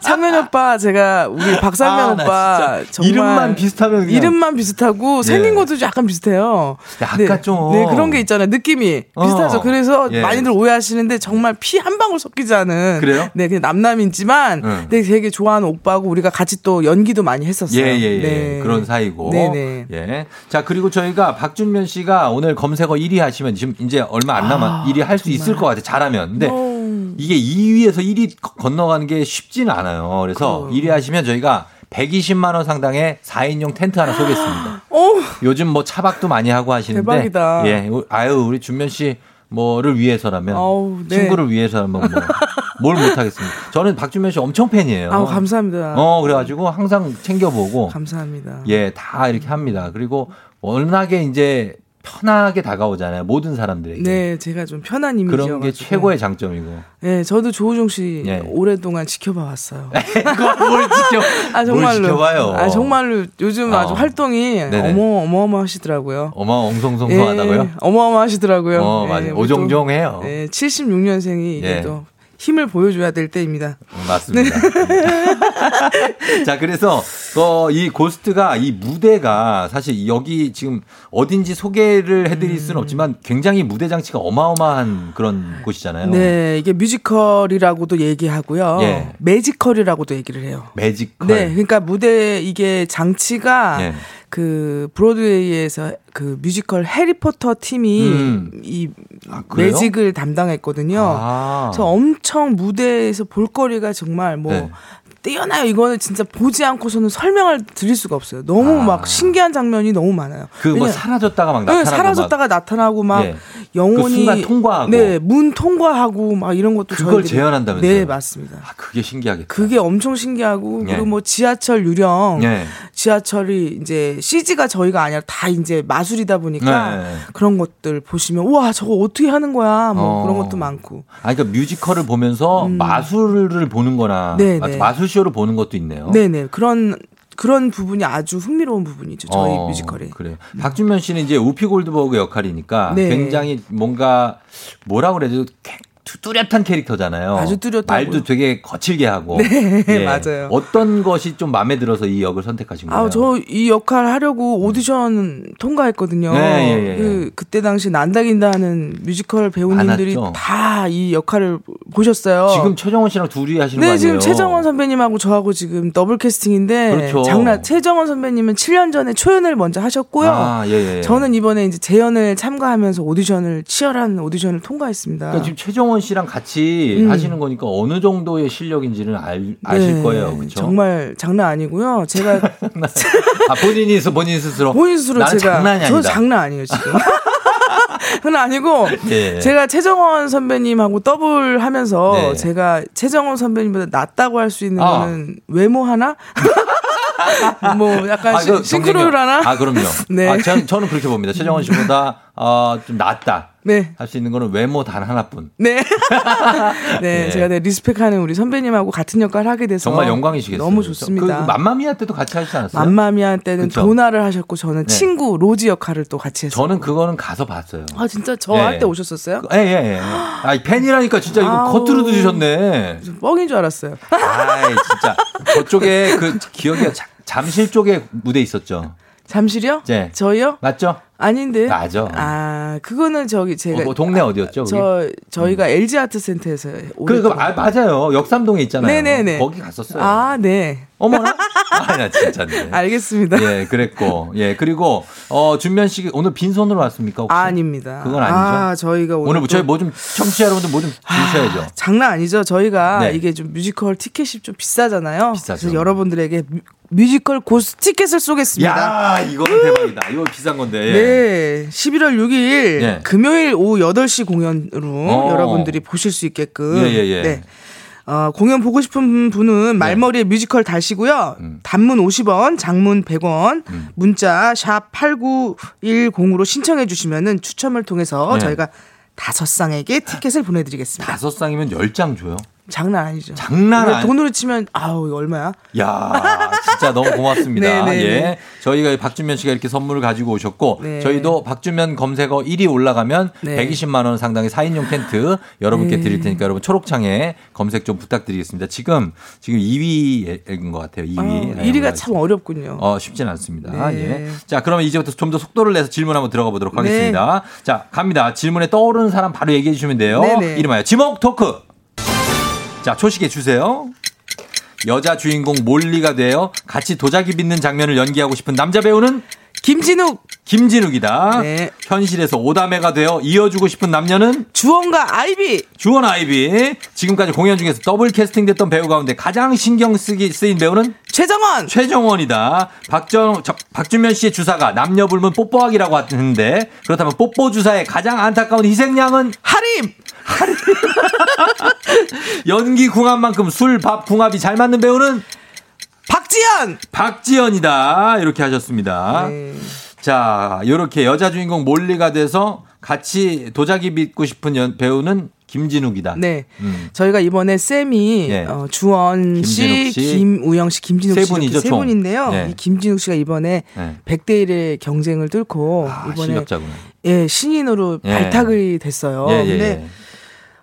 [SPEAKER 4] 상면 오빠 제가 우리 박상면
[SPEAKER 1] 아, 나
[SPEAKER 4] 오빠 정말
[SPEAKER 1] 이름만 비슷하면 그냥-
[SPEAKER 4] 이름만 비슷하고 생긴
[SPEAKER 1] 예.
[SPEAKER 4] 것도 약간 비슷해요.
[SPEAKER 1] 약간
[SPEAKER 4] 네,
[SPEAKER 1] 좀.
[SPEAKER 4] 네 그런 게 있잖아요. 느낌이
[SPEAKER 1] 어.
[SPEAKER 4] 비슷하죠. 그래서
[SPEAKER 1] 예.
[SPEAKER 4] 많이들 오해하시는데 정말 피 한 방울 섞이지 않은
[SPEAKER 1] 그래요?
[SPEAKER 4] 네 그냥 남남이지만
[SPEAKER 1] 응.
[SPEAKER 4] 네, 되게 좋아하는 오빠고 우리가 같이 또 연기도 많이 했었어요.
[SPEAKER 1] 예, 예, 예.
[SPEAKER 4] 네.
[SPEAKER 1] 그런 사이고.
[SPEAKER 4] 네네.
[SPEAKER 1] 예. 자, 그리고 저희가 박준면 씨가 오늘 검색어 1위 하시면 지금 이제 얼마 안 남아
[SPEAKER 4] 아,
[SPEAKER 1] 1위 할 수 있을 것 같아요. 잘하면. 근데
[SPEAKER 4] 어.
[SPEAKER 1] 이게 2위에서 1위 건너가는 게 쉽지는 않아요. 그래서 1위 하시면 저희가 120만 원 상당의 4인용 텐트 하나 쏘겠습니다.
[SPEAKER 4] 어,
[SPEAKER 1] 요즘 뭐 차박도 많이 하고 하시는데
[SPEAKER 4] 대박이다.
[SPEAKER 1] 예. 아유, 우리 준면 씨 뭐를 위해서라면
[SPEAKER 4] 어우, 네.
[SPEAKER 1] 친구를 위해서라면 뭐 뭘 못하겠습니다. 저는 박준면 씨 엄청 팬이에요.
[SPEAKER 4] 아우 감사합니다.
[SPEAKER 1] 어, 그래가지고 항상 챙겨보고.
[SPEAKER 4] 감사합니다.
[SPEAKER 1] 예, 다 이렇게 합니다. 그리고 워낙에 이제 편하게 다가오잖아요. 모든 사람들에게.
[SPEAKER 4] 네, 제가 좀 편한 이미지여
[SPEAKER 1] 그런 게 최고의 장점이고.
[SPEAKER 4] 네, 저도 조우종 씨
[SPEAKER 1] 예.
[SPEAKER 4] 오랫동안 지켜봐 왔어요.
[SPEAKER 1] 뭘 지켜, 아뭘
[SPEAKER 4] 정말로.
[SPEAKER 1] 지켜봐요.
[SPEAKER 4] 아 정말로 요즘 아주
[SPEAKER 1] 어.
[SPEAKER 4] 활동이
[SPEAKER 1] 네네.
[SPEAKER 4] 어머 어마어마하시더라고요.
[SPEAKER 1] 어마 엉성성성하다고요?
[SPEAKER 4] 예, 어마어마하시더라고요.
[SPEAKER 1] 어,
[SPEAKER 4] 예,
[SPEAKER 1] 맞아요.
[SPEAKER 4] 우리 또,
[SPEAKER 1] 오종종해요.
[SPEAKER 4] 네, 76년생이 이게
[SPEAKER 1] 예.
[SPEAKER 4] 또 힘을 보여줘야 될 때입니다.
[SPEAKER 1] 음, 맞습니다. 자, 그래서 어, 이 고스트가 이 무대가 사실 여기 지금 어딘지 소개를 해드릴 수는 없지만 굉장히 무대 장치가 어마어마한 그런 곳이잖아요.
[SPEAKER 4] 네, 이게 뮤지컬이라고도 얘기하고요.
[SPEAKER 1] 예.
[SPEAKER 4] magical이라고도 얘기를 해요.
[SPEAKER 1] magical.
[SPEAKER 4] 네, 그러니까 무대 이게 장치가
[SPEAKER 1] 예.
[SPEAKER 4] 그 브로드웨이에서 그 뮤지컬 해리포터 팀이
[SPEAKER 1] 음.
[SPEAKER 4] 이
[SPEAKER 1] 그래요?
[SPEAKER 4] 매직을 담당했거든요.
[SPEAKER 1] 아.
[SPEAKER 4] 그래서 엄청 무대에서 볼거리가 정말 뭐
[SPEAKER 1] 네.
[SPEAKER 4] 뛰어나요. 이거는 진짜 보지 않고서는 설명을 드릴 수가 없어요. 너무
[SPEAKER 1] 아.
[SPEAKER 4] 막 신기한 장면이 너무 많아요.
[SPEAKER 1] 그 뭐 사라졌다가 막
[SPEAKER 4] 네,
[SPEAKER 1] 나타나고
[SPEAKER 4] 사라졌다가 나타나고 막
[SPEAKER 1] 예.
[SPEAKER 4] 영혼이
[SPEAKER 1] 그 순간 통과하고.
[SPEAKER 4] 네, 문 통과하고 막 이런 것도
[SPEAKER 1] 그걸 재현한다면서요?
[SPEAKER 4] 네, 맞습니다.
[SPEAKER 1] 아, 그게 신기하겠다.
[SPEAKER 4] 그게 엄청 신기하고
[SPEAKER 1] 예.
[SPEAKER 4] 그리고 뭐 지하철 유령
[SPEAKER 1] 예.
[SPEAKER 4] 지하철이 이제 CG가 저희가 아니라 다 이제 마술이다 보니까
[SPEAKER 1] 네.
[SPEAKER 4] 그런 것들 보시면 우와 저거 어떻게 하는 거야 뭐
[SPEAKER 1] 어.
[SPEAKER 4] 그런 것도 많고
[SPEAKER 1] 아, 그러니까 뮤지컬을 보면서 마술을 보는 거나
[SPEAKER 4] 네,
[SPEAKER 1] 마-
[SPEAKER 4] 네.
[SPEAKER 1] 마술쇼를 보는 것도 있네요.
[SPEAKER 4] 네네 그런 그런 부분이 아주 흥미로운 부분이죠. 저희
[SPEAKER 1] 어,
[SPEAKER 4] 뮤지컬이.
[SPEAKER 1] 그래요. 박준면 씨는 이제 우피 골드버그 역할이니까
[SPEAKER 4] 네.
[SPEAKER 1] 굉장히 뭔가 뭐라 그래도 개- 뚜- 뚜렷한 캐릭터잖아요.
[SPEAKER 4] 아주 뚜렷하고요.
[SPEAKER 1] 말도 되게 거칠게 하고.
[SPEAKER 4] 네,
[SPEAKER 1] 예.
[SPEAKER 4] 맞아요.
[SPEAKER 1] 어떤 것이 좀 마음에 들어서 이 역을 선택하신 거예요?
[SPEAKER 4] 아, 저 이 역할 하려고 오디션 통과했거든요.
[SPEAKER 1] 네, 예, 예, 예.
[SPEAKER 4] 그, 그때 당시 난다긴다 하는 뮤지컬 배우님들이. 다 이 역할을 보셨어요.
[SPEAKER 1] 지금 최정원 씨랑 둘이 하시는 거
[SPEAKER 4] 네,
[SPEAKER 1] 아니에요?
[SPEAKER 4] 지금 최정원 선배님하고 저하고 지금 더블 캐스팅인데
[SPEAKER 1] 그렇죠.
[SPEAKER 4] 장난 최정원 선배님은 7년 전에 초연을 먼저 하셨고요.
[SPEAKER 1] 아, 예, 예.
[SPEAKER 4] 저는 이번에 이제 재연을 참가하면서 오디션을 치열한 오디션을 통과했습니다.
[SPEAKER 1] 그러니까 지금 최정원 씨랑 같이
[SPEAKER 4] 음.
[SPEAKER 1] 하시는 거니까 어느 정도의 실력인지는 알, 아실
[SPEAKER 4] 네,
[SPEAKER 1] 거예요. 그렇죠?
[SPEAKER 4] 정말 장난 아니고요. 제가
[SPEAKER 1] 아, 본인이 스 본인 스스로
[SPEAKER 4] 본인 스스로 제가
[SPEAKER 1] 장난이
[SPEAKER 4] 저
[SPEAKER 1] 아니다.
[SPEAKER 4] 장난 아니에요 지금. 장난 아니고
[SPEAKER 1] 예.
[SPEAKER 4] 제가 최정원 선배님하고 더블 하면서
[SPEAKER 1] 네.
[SPEAKER 4] 제가 최정원 선배님보다 낫다고 할 수 있는
[SPEAKER 1] 아.
[SPEAKER 4] 거는 외모 하나? 뭐 약간
[SPEAKER 1] 아,
[SPEAKER 4] 싱크로율. 하나?
[SPEAKER 1] 아, 그럼요.
[SPEAKER 4] 네.
[SPEAKER 1] 아, 저, 저는 그렇게 봅니다. 최정원 씨보다 어, 좀 낫다.
[SPEAKER 4] 네.
[SPEAKER 1] 할 수 있는 거는 외모 단 하나뿐.
[SPEAKER 4] 네. 네,
[SPEAKER 1] 예.
[SPEAKER 4] 제가 네, 리스펙하는 우리 선배님하고 같은 역할을 하게 돼서
[SPEAKER 1] 정말 영광이시겠어요.
[SPEAKER 4] 너무? 좋습니다.
[SPEAKER 1] 그 맘마미아 때도 같이 하시지 않았어요?
[SPEAKER 4] 맘마미아 때는
[SPEAKER 1] 그쵸?
[SPEAKER 4] 도나를 하셨고 저는
[SPEAKER 1] 네.
[SPEAKER 4] 친구 로지 역할을 또 같이 했어요.
[SPEAKER 1] 저는 그거는 가서 봤어요.
[SPEAKER 4] 아 진짜 저
[SPEAKER 1] 예.
[SPEAKER 4] 할때 오셨었어요?
[SPEAKER 1] 예, 예, 예. 아, 팬이라니까 진짜 이거
[SPEAKER 4] 아우.
[SPEAKER 1] 커트로 드셨네.
[SPEAKER 4] 뻥인 줄 알았어요.
[SPEAKER 1] 아이, 진짜. 저쪽에 그 기억이 자- 잠실 쪽에 무대 있었죠.
[SPEAKER 4] 잠실이요?
[SPEAKER 1] 네.
[SPEAKER 4] 저희요?
[SPEAKER 1] 맞죠?
[SPEAKER 4] 아닌데.
[SPEAKER 1] 맞아.
[SPEAKER 4] 아, 그거는 저기 제가
[SPEAKER 1] 어, 뭐 동네 어디였죠? 거기?
[SPEAKER 4] 저 저희가 LG 아트 센터에서
[SPEAKER 1] 그, 그, 아, 맞아요. 역삼동에 있잖아요.
[SPEAKER 4] 네네네.
[SPEAKER 1] 거기 갔었어요.
[SPEAKER 4] 아, 네.
[SPEAKER 1] 어머나? 아, 나 진짜. 네.
[SPEAKER 4] 알겠습니다.
[SPEAKER 1] 예, 그랬고. 예, 그리고, 어, 준면 씨 오늘 빈손으로 왔습니까? 혹시?
[SPEAKER 4] 아 닙니다.
[SPEAKER 1] 그건 아니죠.
[SPEAKER 4] 아, 저희가 오늘,
[SPEAKER 1] 오늘 뭐
[SPEAKER 4] 또-
[SPEAKER 1] 저희 뭐 좀 청취자 여러분들 뭐 좀 주셔야죠.
[SPEAKER 4] 장난 아니죠. 저희가
[SPEAKER 1] 네.
[SPEAKER 4] 이게 좀 뮤지컬 티켓이 좀 비싸잖아요.
[SPEAKER 1] 비싸죠.
[SPEAKER 4] 그래서 여러분들에게 뮤- 뮤지컬 고스트 티켓을 쏘겠습니다.
[SPEAKER 1] 야, 이거는 대박이다. 이거 비싼 건데. 예.
[SPEAKER 4] 네, 11월 6일
[SPEAKER 1] 예.
[SPEAKER 4] 금요일 오후 8시 공연으로
[SPEAKER 1] 어.
[SPEAKER 4] 여러분들이 보실 수 있게끔.
[SPEAKER 1] 예, 예, 예.
[SPEAKER 4] 네. 어, 공연 보고 싶은 분은 말머리에 뮤지컬 다시고요.
[SPEAKER 1] 음.
[SPEAKER 4] 단문 50원, 장문 100원, 문자 샵 8910으로 신청해 주시면은 추첨을 통해서
[SPEAKER 1] 네.
[SPEAKER 4] 저희가 다섯 쌍에게 티켓을 보내 드리겠습니다.
[SPEAKER 1] 다섯 쌍이면 열장 줘요.
[SPEAKER 4] 장난 아니죠.
[SPEAKER 1] 장난 아니-
[SPEAKER 4] 돈으로 치면 아우 얼마야?
[SPEAKER 1] 야, 진짜 너무 고맙습니다.
[SPEAKER 4] 네네네.
[SPEAKER 1] 예. 저희가 박준면 씨가 이렇게 선물을 가지고 오셨고
[SPEAKER 4] 네.
[SPEAKER 1] 저희도 박준면 검색어 1위 올라가면
[SPEAKER 4] 네.
[SPEAKER 1] 120만 원 상당의 4인용 텐트 여러분께
[SPEAKER 4] 네.
[SPEAKER 1] 드릴 테니까 여러분 초록창에 검색 좀 부탁드리겠습니다. 지금 지금 2위인 것 같아요. 2위.
[SPEAKER 4] 아, 1위가 참 어렵군요.
[SPEAKER 1] 어, 쉽진 않습니다.
[SPEAKER 4] 네.
[SPEAKER 1] 예. 자, 그러면 이제부터 좀 더 속도를 내서 질문 한번 들어가 보도록
[SPEAKER 4] 네.
[SPEAKER 1] 하겠습니다. 자, 갑니다. 질문에 떠오르는 사람 바로 얘기해 주시면 돼요.
[SPEAKER 4] 네네.
[SPEAKER 1] 이름하여 지목 토크. 자, 초시계 주세요. 여자 주인공 몰리가 되어 같이 도자기 빚는 장면을 연기하고 싶은 남자 배우는
[SPEAKER 4] 김진욱.
[SPEAKER 1] 김진욱이다.
[SPEAKER 4] 네.
[SPEAKER 1] 현실에서 오다메가 되어 이어주고 싶은 남녀는
[SPEAKER 4] 주원과 아이비.
[SPEAKER 1] 주원 아이비. 지금까지 공연 중에서 더블 캐스팅됐던 배우 가운데 가장 신경 쓰기 쓰인 배우는
[SPEAKER 4] 최정원.
[SPEAKER 1] 최정원이다. 박정 저- 박준면 씨의 주사가 남녀 불문 뽀뽀하기라고 하는데 그렇다면 뽀뽀 주사의 가장 안타까운 희생양은
[SPEAKER 4] 하림.
[SPEAKER 1] 연기 궁합만큼 술, 밥, 궁합이 잘 맞는 배우는
[SPEAKER 4] 박지연.
[SPEAKER 1] 박지연이다. 이렇게 하셨습니다.
[SPEAKER 4] 네.
[SPEAKER 1] 자, 요렇게 여자 주인공 몰리가 돼서 같이 도자기 빚고 싶은 연- 배우는 김진욱이다.
[SPEAKER 4] 네.
[SPEAKER 1] 음.
[SPEAKER 4] 저희가 이번에 쌤이
[SPEAKER 1] 예.
[SPEAKER 4] 어, 주원 씨,
[SPEAKER 1] 씨,
[SPEAKER 4] 김우영 씨, 김진욱
[SPEAKER 1] 세
[SPEAKER 4] 씨
[SPEAKER 1] 분이죠,
[SPEAKER 4] 이렇게 세
[SPEAKER 1] 총.
[SPEAKER 4] 분인데요.
[SPEAKER 1] 네.
[SPEAKER 4] 이 김진욱 씨가 이번에
[SPEAKER 1] 네.
[SPEAKER 4] 100대 1의 경쟁을 뚫고
[SPEAKER 1] 아,
[SPEAKER 4] 이번에
[SPEAKER 1] 실력자구나.
[SPEAKER 4] 예, 신인으로
[SPEAKER 1] 예.
[SPEAKER 4] 발탁이 됐어요.
[SPEAKER 1] 예, 예,
[SPEAKER 4] 근데
[SPEAKER 1] 예.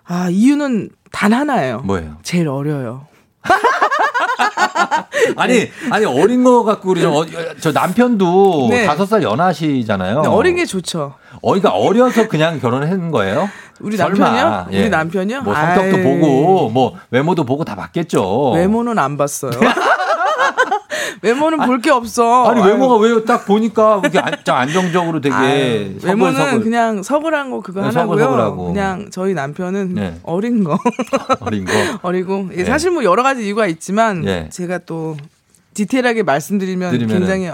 [SPEAKER 4] 아, 이유는 단 하나예요.
[SPEAKER 1] 뭐예요?
[SPEAKER 4] 제일 어려요.
[SPEAKER 1] 아니, 아니 어린 거 갖고 우리 저, 어, 저 남편도
[SPEAKER 4] 네.
[SPEAKER 1] 다섯 살 연하시잖아요.
[SPEAKER 4] 근데 어린 게 좋죠.
[SPEAKER 1] 어리가 어려서 그냥 결혼한 거예요?
[SPEAKER 4] 우리. 남편이요?
[SPEAKER 1] 예.
[SPEAKER 4] 우리 남편이요?
[SPEAKER 1] 뭐 성격도
[SPEAKER 4] 아이.
[SPEAKER 1] 보고 뭐 외모도 보고 다 봤겠죠.
[SPEAKER 4] 외모는 안 봤어요. 외모는 볼 게 없어.
[SPEAKER 1] 아니 외모가 왜딱 보니까 안, 좀 안정적으로 되게
[SPEAKER 4] 아유, 외모는
[SPEAKER 1] 서글서글
[SPEAKER 4] 그냥 서글한 거 그거
[SPEAKER 1] 네,
[SPEAKER 4] 하나고요.
[SPEAKER 1] 서글서글하고.
[SPEAKER 4] 그냥 저희 남편은
[SPEAKER 1] 네.
[SPEAKER 4] 어린 거
[SPEAKER 1] 어린 거.
[SPEAKER 4] 어리고 예,
[SPEAKER 1] 네.
[SPEAKER 4] 사실 뭐 여러 가지 이유가 있지만
[SPEAKER 1] 예.
[SPEAKER 4] 제가 또 디테일하게 말씀드리면
[SPEAKER 1] 드리면은-
[SPEAKER 4] 굉장히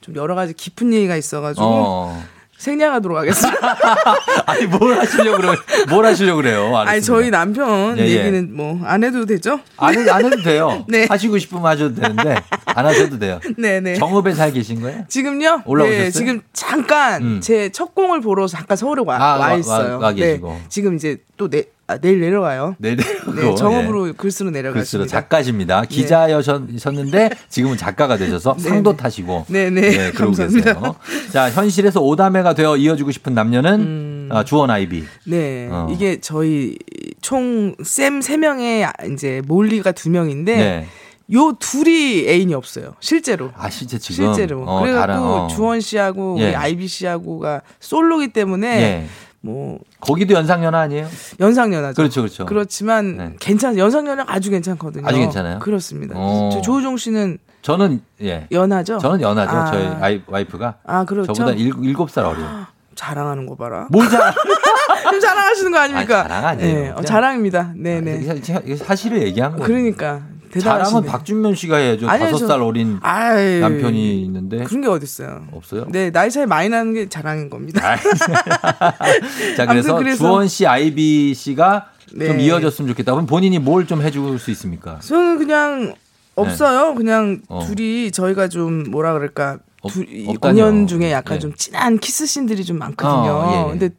[SPEAKER 4] 좀 여러 가지 깊은 얘기가 있어가지고
[SPEAKER 1] 어.
[SPEAKER 4] 생략하도록 하겠습니다.
[SPEAKER 1] 아니 뭘 하시려고 그래? 뭘 하시려고 그래요? 알겠습니다.
[SPEAKER 4] 아니 저희 남편
[SPEAKER 1] 예, 예.
[SPEAKER 4] 얘기는 뭐 안 해도 되죠?
[SPEAKER 1] 안, 해- 안 해도 돼요.
[SPEAKER 4] 네.
[SPEAKER 1] 하시고 싶으면 하셔도 되는데 안 하셔도 돼요.
[SPEAKER 4] 네네.
[SPEAKER 1] 정읍에 살 계신 거예요?
[SPEAKER 4] 지금요?
[SPEAKER 1] 올라오셨어요?
[SPEAKER 4] 네, 지금 잠깐
[SPEAKER 1] 음.
[SPEAKER 4] 제첫 공을 보러 잠깐 서울에 와,
[SPEAKER 1] 아,
[SPEAKER 4] 와
[SPEAKER 1] 와-
[SPEAKER 4] 있어요.
[SPEAKER 1] 와- 와 계시고.
[SPEAKER 4] 네, 지금 이제 또 내, 아, 내일 내려가요.
[SPEAKER 1] 네, 네.
[SPEAKER 4] 네, 정업으로 글 쓰러
[SPEAKER 1] 글쓰러
[SPEAKER 4] 내려갔습니다.
[SPEAKER 1] 작가십니다. 기자여셨는데 지금은 작가가 되셔서
[SPEAKER 4] 네,
[SPEAKER 1] 상도
[SPEAKER 4] 네.
[SPEAKER 1] 타시고
[SPEAKER 4] 네, 네.
[SPEAKER 1] 그러고
[SPEAKER 4] 감사합니다.
[SPEAKER 1] 계세요. 자 현실에서 오다매가 되어 이어주고 싶은 남녀는 아, 주원 아이비.
[SPEAKER 4] 네,
[SPEAKER 1] 어.
[SPEAKER 4] 이게 저희 총 쌤 세명에 이제 몰리가 두명인데
[SPEAKER 1] 네.
[SPEAKER 4] 요 둘이 애인이 없어요. 실제로.
[SPEAKER 1] 아 실제 지금
[SPEAKER 4] 실제로.
[SPEAKER 1] 어,
[SPEAKER 4] 그래갖고
[SPEAKER 1] 다른, 어.
[SPEAKER 4] 주원 씨하고
[SPEAKER 1] 예.
[SPEAKER 4] 우리 아이비 씨하고가 솔로기 때문에
[SPEAKER 1] 예.
[SPEAKER 4] 뭐
[SPEAKER 1] 거기도 연상연하 아니에요?
[SPEAKER 4] 연상연하죠.
[SPEAKER 1] 그렇죠, 그렇죠.
[SPEAKER 4] 그렇지만
[SPEAKER 1] 네.
[SPEAKER 4] 괜찮 연상연하 아주 괜찮거든요.
[SPEAKER 1] 아주 괜찮아요?
[SPEAKER 4] 그렇습니다.
[SPEAKER 1] 어.
[SPEAKER 4] 저 조우종 씨는
[SPEAKER 1] 저는 예.
[SPEAKER 4] 연하죠.
[SPEAKER 1] 저는 연하죠.
[SPEAKER 4] 아.
[SPEAKER 1] 저희 아이, 와이프가
[SPEAKER 4] 아 그렇죠.
[SPEAKER 1] 저보다 일, 일곱 살 어려요.
[SPEAKER 4] 자랑하는 거 봐라.
[SPEAKER 1] 뭘 잘?
[SPEAKER 4] 좀 자랑하시는 거 아닙니까?
[SPEAKER 1] 아니, 자랑 아니에요.
[SPEAKER 4] 네, 어, 자랑입니다. 네네.
[SPEAKER 1] 이게- 이게 사실을 얘기한 거예요.
[SPEAKER 4] 그러니까
[SPEAKER 1] 자랑은. 박준면 씨가 해야죠. 다섯
[SPEAKER 4] 저-
[SPEAKER 1] 살 어린
[SPEAKER 4] 아이,
[SPEAKER 1] 남편이 있는데
[SPEAKER 4] 그런 게 어딨어요.
[SPEAKER 1] 없어요.
[SPEAKER 4] 네, 나이 차이 많이 나는 게 자랑인 겁니다.
[SPEAKER 1] 자 그래서,
[SPEAKER 4] 그래서-
[SPEAKER 1] 주원 씨, 아이비 씨가 좀
[SPEAKER 4] 네.
[SPEAKER 1] 이어졌으면 좋겠다. 그럼 본인이 뭘 좀 해줄 수 있습니까?
[SPEAKER 4] 저는 그냥 없어요. 그냥
[SPEAKER 1] 네. 어.
[SPEAKER 4] 둘이 저희가 좀 뭐라 그럴까.
[SPEAKER 1] 없-
[SPEAKER 4] 둘, 이
[SPEAKER 1] 없다뇨.
[SPEAKER 4] 공연 중에 약간
[SPEAKER 1] 예.
[SPEAKER 4] 좀 진한 키스 씬들이 좀 많거든요.
[SPEAKER 1] 어, 예, 예.
[SPEAKER 4] 근데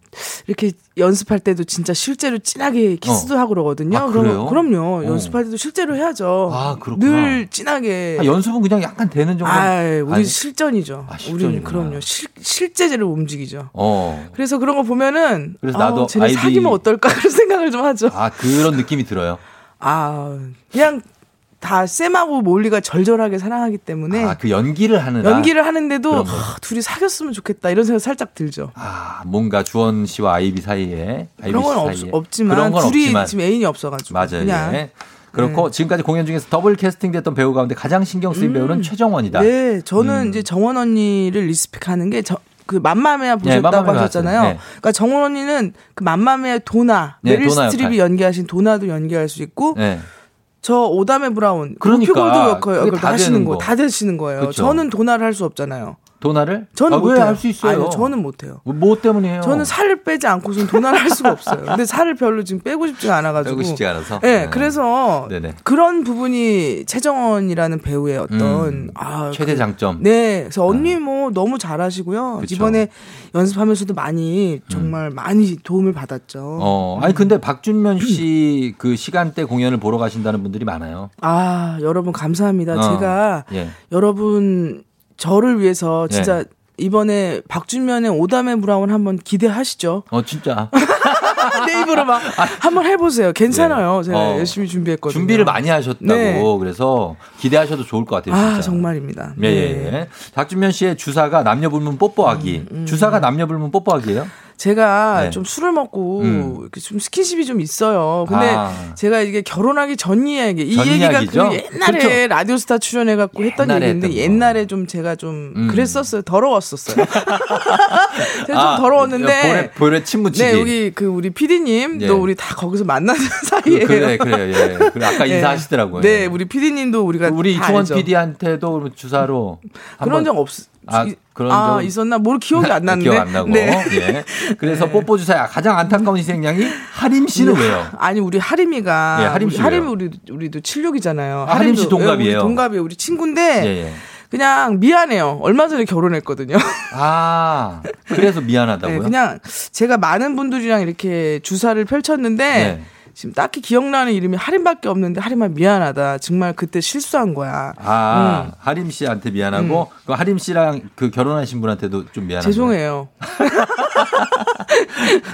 [SPEAKER 4] 이렇게 연습할 때도 진짜 실제로 진하게 키스도 하고 그러거든요.
[SPEAKER 1] 아,
[SPEAKER 4] 그럼-? 그럼요.
[SPEAKER 1] 어.
[SPEAKER 4] 연습할 때도 실제로 해야죠.
[SPEAKER 1] 아.
[SPEAKER 4] 늘 진하게.
[SPEAKER 1] 아, 연습은 그냥 약간 되는 정도.
[SPEAKER 4] 아, 우리
[SPEAKER 1] 아니,
[SPEAKER 4] 실전이죠.
[SPEAKER 1] 아,
[SPEAKER 4] 우리는. 그럼요. 실, 실제제를 움직이죠.
[SPEAKER 1] 어.
[SPEAKER 4] 그래서 그런 거 보면은
[SPEAKER 1] 그래서
[SPEAKER 4] 아,
[SPEAKER 1] 나도
[SPEAKER 4] 쟤네
[SPEAKER 1] 아이비-
[SPEAKER 4] 사귀면 어떨까 그런 생각을 좀 하죠.
[SPEAKER 1] 아 그런 느낌이 들어요.
[SPEAKER 4] 아, 그냥 다 쌤하고 몰리가 절절하게 사랑하기 때문에
[SPEAKER 1] 아 그 연기를 하는
[SPEAKER 4] 연기를 하는데도. 하, 둘이 사귀었으면 좋겠다 이런 생각 살짝 들죠.
[SPEAKER 1] 아 뭔가 주원 씨와 아이비 사이에 아이비
[SPEAKER 4] 그런 씨건 없,
[SPEAKER 1] 사이에
[SPEAKER 4] 없 지만
[SPEAKER 1] 그런 건
[SPEAKER 4] 둘이
[SPEAKER 1] 없지만
[SPEAKER 4] 지금 애인이 없어가지고
[SPEAKER 1] 맞아요.
[SPEAKER 4] 그냥
[SPEAKER 1] 예. 그렇고 지금까지 공연 중에서 더블 캐스팅됐던 배우 가운데 가장 신경 쓰인 배우는 최정원이다.
[SPEAKER 4] 음. 네, 저는
[SPEAKER 1] 음.
[SPEAKER 4] 이제 정원 언니를 respect하는 게 저, 그 맘마미아 보셨다고
[SPEAKER 1] 맘마미아
[SPEAKER 4] 하셨잖아요.
[SPEAKER 1] 네.
[SPEAKER 4] 그러니까 정원 언니는 그 맘마미아 도나
[SPEAKER 1] 네,
[SPEAKER 4] 메릴
[SPEAKER 1] 도나
[SPEAKER 4] 스트립이
[SPEAKER 1] 역할.
[SPEAKER 4] 연기하신 도나도 연기할 수 있고
[SPEAKER 1] 네.
[SPEAKER 4] 저 오다메 브라운
[SPEAKER 1] 그러니까.
[SPEAKER 4] 우피 골드 역할
[SPEAKER 1] 그게
[SPEAKER 4] 역을
[SPEAKER 1] 다
[SPEAKER 4] 하시는 거
[SPEAKER 1] 거.
[SPEAKER 4] 다 되시는 거예요.
[SPEAKER 1] 그쵸.
[SPEAKER 4] 저는 도나를 할 수 없잖아요.
[SPEAKER 1] 도나를?
[SPEAKER 4] 저는
[SPEAKER 1] 아,
[SPEAKER 4] 못해요.
[SPEAKER 1] 왜 할 수 있어요?
[SPEAKER 4] 아니요, 저는 못해요.
[SPEAKER 1] 뭐 때문이에요?
[SPEAKER 4] 저는 살을 빼지 않고서는 도나를 할 수가 없어요. 근데 살을 별로 지금 빼고 싶지가 않아가지고.
[SPEAKER 1] 빼고 싶지 않아서.
[SPEAKER 4] 네,
[SPEAKER 1] 네.
[SPEAKER 4] 그래서
[SPEAKER 1] 네네.
[SPEAKER 4] 그런 부분이 최정원이라는 배우의 어떤
[SPEAKER 1] 음,
[SPEAKER 4] 아,
[SPEAKER 1] 최대
[SPEAKER 4] 그-
[SPEAKER 1] 장점.
[SPEAKER 4] 네, 그래서 언니 뭐 너무 잘하시고요.
[SPEAKER 1] 그쵸.
[SPEAKER 4] 이번에 연습하면서도 많이 정말 많이 도움을 받았죠.
[SPEAKER 1] 어, 아니 근데 박준면 씨 그 시간대 공연을 보러 가신다는 분들이 많아요.
[SPEAKER 4] 아, 여러분 감사합니다.
[SPEAKER 1] 어,
[SPEAKER 4] 제가
[SPEAKER 1] 예.
[SPEAKER 4] 여러분 저를 위해서 진짜
[SPEAKER 1] 예.
[SPEAKER 4] 이번에 박준면의 오다메 브라운 한번 기대하시죠.
[SPEAKER 1] 어 진짜
[SPEAKER 4] 내 입으로 막 한번 해보세요. 괜찮아요. 제가
[SPEAKER 1] 어,
[SPEAKER 4] 열심히 준비했거든요.
[SPEAKER 1] 준비를 많이 하셨다고
[SPEAKER 4] 네.
[SPEAKER 1] 그래서 기대하셔도 좋을 것 같아요.
[SPEAKER 4] 아
[SPEAKER 1] 진짜.
[SPEAKER 4] 정말입니다.
[SPEAKER 1] 예, 예,
[SPEAKER 4] 네.
[SPEAKER 1] 예. 박준면 씨의 주사가 남녀 불문 뽀뽀하기. 주사가 남녀 불문 뽀뽀하기예요?
[SPEAKER 4] 제가
[SPEAKER 1] 네.
[SPEAKER 4] 좀 술을 먹고
[SPEAKER 1] 음.
[SPEAKER 4] 좀 스킨십이 좀 있어요. 근데
[SPEAKER 1] 아.
[SPEAKER 4] 제가 이게 결혼하기 전 이야기, 이
[SPEAKER 1] 전
[SPEAKER 4] 얘기가? 그 옛날에
[SPEAKER 1] 그렇죠.
[SPEAKER 4] 라디오스타 출연해갖고 했던 얘기인데. 옛날에 좀 제가 좀
[SPEAKER 1] 음.
[SPEAKER 4] 그랬었어요. 더러웠었어요. 제가
[SPEAKER 1] 아,
[SPEAKER 4] 좀 더러웠는데.
[SPEAKER 1] 볼에, 침 묻히기.
[SPEAKER 4] 네, 여기 그 우리 PD님
[SPEAKER 1] 예.
[SPEAKER 4] 또 우리 다 거기서 만나는 사이에.
[SPEAKER 1] 그래, 그래요. 예. 그래, 아까 인사하시더라고요.
[SPEAKER 4] 네, 우리 PD님도 우리가
[SPEAKER 1] 우리
[SPEAKER 4] 다
[SPEAKER 1] 이충원. PD한테도 주사로
[SPEAKER 4] 그런 적 없.
[SPEAKER 1] 아, 그런
[SPEAKER 4] 아,
[SPEAKER 1] 적
[SPEAKER 4] 있었나? 뭘 기억이 안 나는데.
[SPEAKER 1] 기억 안 나고.
[SPEAKER 4] 네.
[SPEAKER 1] 예. 그래서 뽀뽀 주사야 가장 안타까운 희생양이 하림 씨는
[SPEAKER 4] 네.
[SPEAKER 1] 왜요?
[SPEAKER 4] 아니 우리 하림이가
[SPEAKER 1] 예, 하림 씨 왜요?
[SPEAKER 4] 우리 우리도 76이잖아요.
[SPEAKER 1] 아, 하림 씨 동갑이에요.
[SPEAKER 4] 우리 동갑이에요. 우리 친구인데
[SPEAKER 1] 예, 예.
[SPEAKER 4] 그냥 미안해요. 얼마 전에 결혼했거든요.
[SPEAKER 1] 아, 그래서 미안하다고요?
[SPEAKER 4] 네, 그냥 제가 많은 분들이랑 이렇게 주사를 펼쳤는데
[SPEAKER 1] 네.
[SPEAKER 4] 지금 딱히 기억나는 이름이 하림밖에 없는데 하림아 미안하다. 정말 그때 실수한 거야.
[SPEAKER 1] 아,
[SPEAKER 4] 음.
[SPEAKER 1] 하림 씨한테 미안하고 그 하림 씨랑 그 결혼하신 분한테도 좀 미안하고.
[SPEAKER 4] 죄송해요.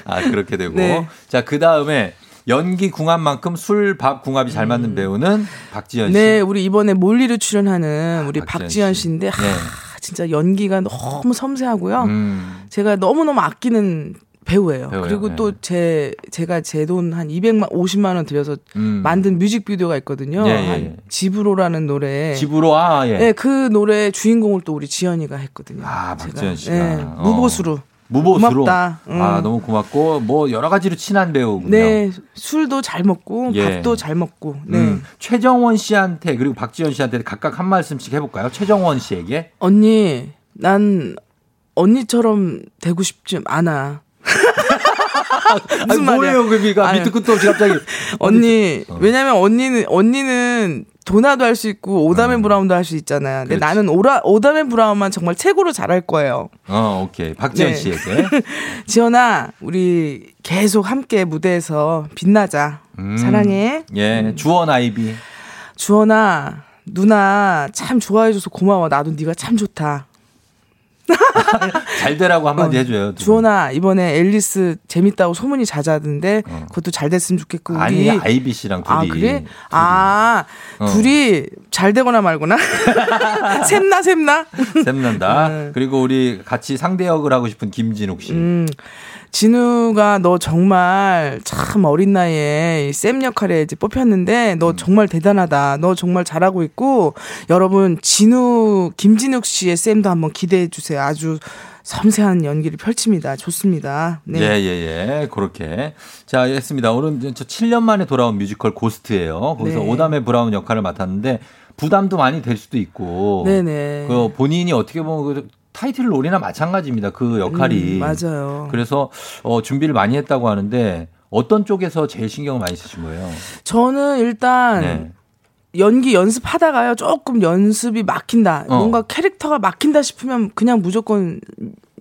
[SPEAKER 1] 아, 그렇게 되고.
[SPEAKER 4] 네.
[SPEAKER 1] 자, 그 다음에 연기 궁합만큼 술, 밥 궁합이 잘 맞는 배우는 박지현 씨.
[SPEAKER 4] 네, 우리 이번에 몰리로 출연하는 우리
[SPEAKER 1] 박지현
[SPEAKER 4] 박지현
[SPEAKER 1] 씨.
[SPEAKER 4] 씨인데 하,
[SPEAKER 1] 네.
[SPEAKER 4] 진짜 연기가 너무 섬세하고요.
[SPEAKER 1] 음.
[SPEAKER 4] 제가 너무 너무 아끼는 배우예요.
[SPEAKER 1] 배우예요,
[SPEAKER 4] 그리고
[SPEAKER 1] 네.
[SPEAKER 4] 또제 제가 제 돈 한 200만 50만 원 들여서
[SPEAKER 1] 음.
[SPEAKER 4] 만든 뮤직비디오가 있거든요.
[SPEAKER 1] 예, 예, 예.
[SPEAKER 4] 한 집으로라는 노래.
[SPEAKER 1] 집으로 아, 예.
[SPEAKER 4] 네, 그 노래 주인공을 또 우리 지연이가 했거든요.
[SPEAKER 1] 아. 박지현 씨가.
[SPEAKER 4] 네,
[SPEAKER 1] 어.
[SPEAKER 4] 무보수로.
[SPEAKER 1] 무보수로.
[SPEAKER 4] 고맙다. 음.
[SPEAKER 1] 아, 너무 고맙고 뭐 여러 가지로 친한 배우군요.
[SPEAKER 4] 네, 술도 잘 먹고
[SPEAKER 1] 예.
[SPEAKER 4] 밥도 잘 먹고. 네.
[SPEAKER 1] 음, 최정원 씨한테 그리고 박지현 씨한테 각각 한 말씀씩 해볼까요? 최정원 씨에게.
[SPEAKER 4] 언니, 난 언니처럼 되고 싶지 않아.
[SPEAKER 1] 아니, 뭐예요, 그 미가
[SPEAKER 4] 아니,
[SPEAKER 1] 밑도 끝도 없이 갑자기.
[SPEAKER 4] 언니,
[SPEAKER 1] 어.
[SPEAKER 4] 왜냐면 언니는, 언니는 도나도 할 수 있고 오다맨 브라운도 할 수 있잖아요. 근데
[SPEAKER 1] 음. 그렇지.
[SPEAKER 4] 나는 오라, 오다맨 브라운만 정말 최고로 잘할 거예요.
[SPEAKER 1] 어, 오케이. 박지현
[SPEAKER 4] 네.
[SPEAKER 1] 씨에게.
[SPEAKER 4] 지연아, 우리 계속 함께 무대에서 빛나자.
[SPEAKER 1] 음.
[SPEAKER 4] 사랑해.
[SPEAKER 1] 예, 주원 아이비.
[SPEAKER 4] 주원아, 누나 참 좋아해줘서 고마워. 나도 네가 참 좋다.
[SPEAKER 1] 잘 되라고 한마디
[SPEAKER 4] 어,
[SPEAKER 1] 해줘요.
[SPEAKER 4] 주원아, 이번에 앨리스 재밌다고 소문이 자자던데 그것도 잘 됐으면 좋겠고. 우리
[SPEAKER 1] 어. 아니, 아이비 씨랑 둘이.
[SPEAKER 4] 아, 그래? 아,
[SPEAKER 1] 어.
[SPEAKER 4] 둘이 잘 되거나 말거나? 샘나, 샘나?
[SPEAKER 1] 샘난다. 그리고 우리 같이 상대 역을 하고 싶은 김진욱 씨.
[SPEAKER 4] 음, 진우가 너 정말 참 어린 나이에 이쌤 역할에 이제 뽑혔는데 너 정말 대단하다. 너 정말 잘하고 있고 여러분 진우 김진욱 씨의 샘도 한번 기대해 주세요. 아주 섬세한 연기를 펼칩니다. 좋습니다. 네.
[SPEAKER 1] 예, 예, 예. 그렇게. 자, 했습니다. 오늘 저 7년 만에 돌아온 뮤지컬 고스트예요. 거기서
[SPEAKER 4] 네.
[SPEAKER 1] 오다메 브라운 역할을 맡았는데 부담도 많이 될 수도 있고.
[SPEAKER 4] 네네.
[SPEAKER 1] 그 본인이 어떻게 보면 그 타이틀 롤이나 마찬가지입니다. 그 역할이.
[SPEAKER 4] 음, 맞아요.
[SPEAKER 1] 그래서 어, 준비를 많이 했다고 하는데 어떤 쪽에서 제일 신경을 많이 쓰신 거예요?
[SPEAKER 4] 저는 일단
[SPEAKER 1] 네.
[SPEAKER 4] 연기 연습하다가요 조금 연습이 막힌다.
[SPEAKER 1] 어.
[SPEAKER 4] 뭔가 캐릭터가 막힌다 싶으면 그냥 무조건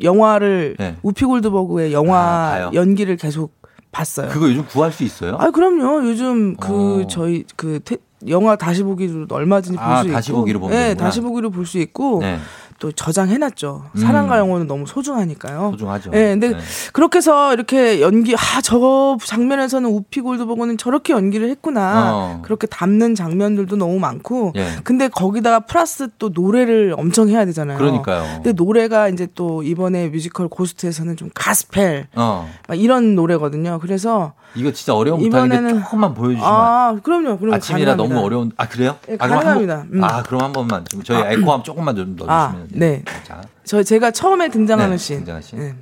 [SPEAKER 4] 영화를
[SPEAKER 1] 네.
[SPEAKER 4] 우피 골드버그의 영화
[SPEAKER 1] 아?
[SPEAKER 4] 연기를 계속 봤어요.
[SPEAKER 1] 그거 요즘 구할 수 있어요?
[SPEAKER 4] 아 그럼요. 요즘 그
[SPEAKER 1] 어.
[SPEAKER 4] 저희 그 테- 영화 다시 보기로 얼마든지 볼
[SPEAKER 1] 아,
[SPEAKER 4] 수 있고.
[SPEAKER 1] 다시 보기로 보면
[SPEAKER 4] 네. 다시 보기로 볼 수 있고.
[SPEAKER 1] 네.
[SPEAKER 4] 또 저장해놨죠.
[SPEAKER 1] 음.
[SPEAKER 4] 사랑과 영혼은 너무 소중하니까요.
[SPEAKER 1] 소중하죠.
[SPEAKER 4] 네, 근데
[SPEAKER 1] 네.
[SPEAKER 4] 그렇게 해서 이렇게 연기, 아, 저 장면에서는 우피 골드버그는 저렇게 연기를 했구나.
[SPEAKER 1] 어.
[SPEAKER 4] 그렇게 담는 장면들도 너무 많고.
[SPEAKER 1] 예.
[SPEAKER 4] 근데 거기다가 플러스 또 노래를 엄청 해야 되잖아요.
[SPEAKER 1] 그러니까요.
[SPEAKER 4] 근데 노래가 이제 또 이번에 뮤지컬 고스트에서는 좀 가스펠.
[SPEAKER 1] 어.
[SPEAKER 4] 막 이런 노래거든요. 그래서
[SPEAKER 1] 이거 진짜 어려운
[SPEAKER 4] 이번에는-
[SPEAKER 1] 조금만 보여주시면
[SPEAKER 4] 아, 그럼요. 그럼
[SPEAKER 1] 아침이라
[SPEAKER 4] 가능합니다.
[SPEAKER 1] 너무 어려운 아 그래요?
[SPEAKER 4] 예,
[SPEAKER 1] 아, 그럼 한 번-
[SPEAKER 4] 가능합니다. 음.
[SPEAKER 1] 아 그럼 한 번만 좀 저희 에코 한 조금만 좀 넣어주시면
[SPEAKER 4] 아. 네.
[SPEAKER 1] 자,
[SPEAKER 4] 저 제가 처음에 등장하는
[SPEAKER 1] 네,
[SPEAKER 4] 씬.
[SPEAKER 1] 등장하는 씬.
[SPEAKER 4] 네.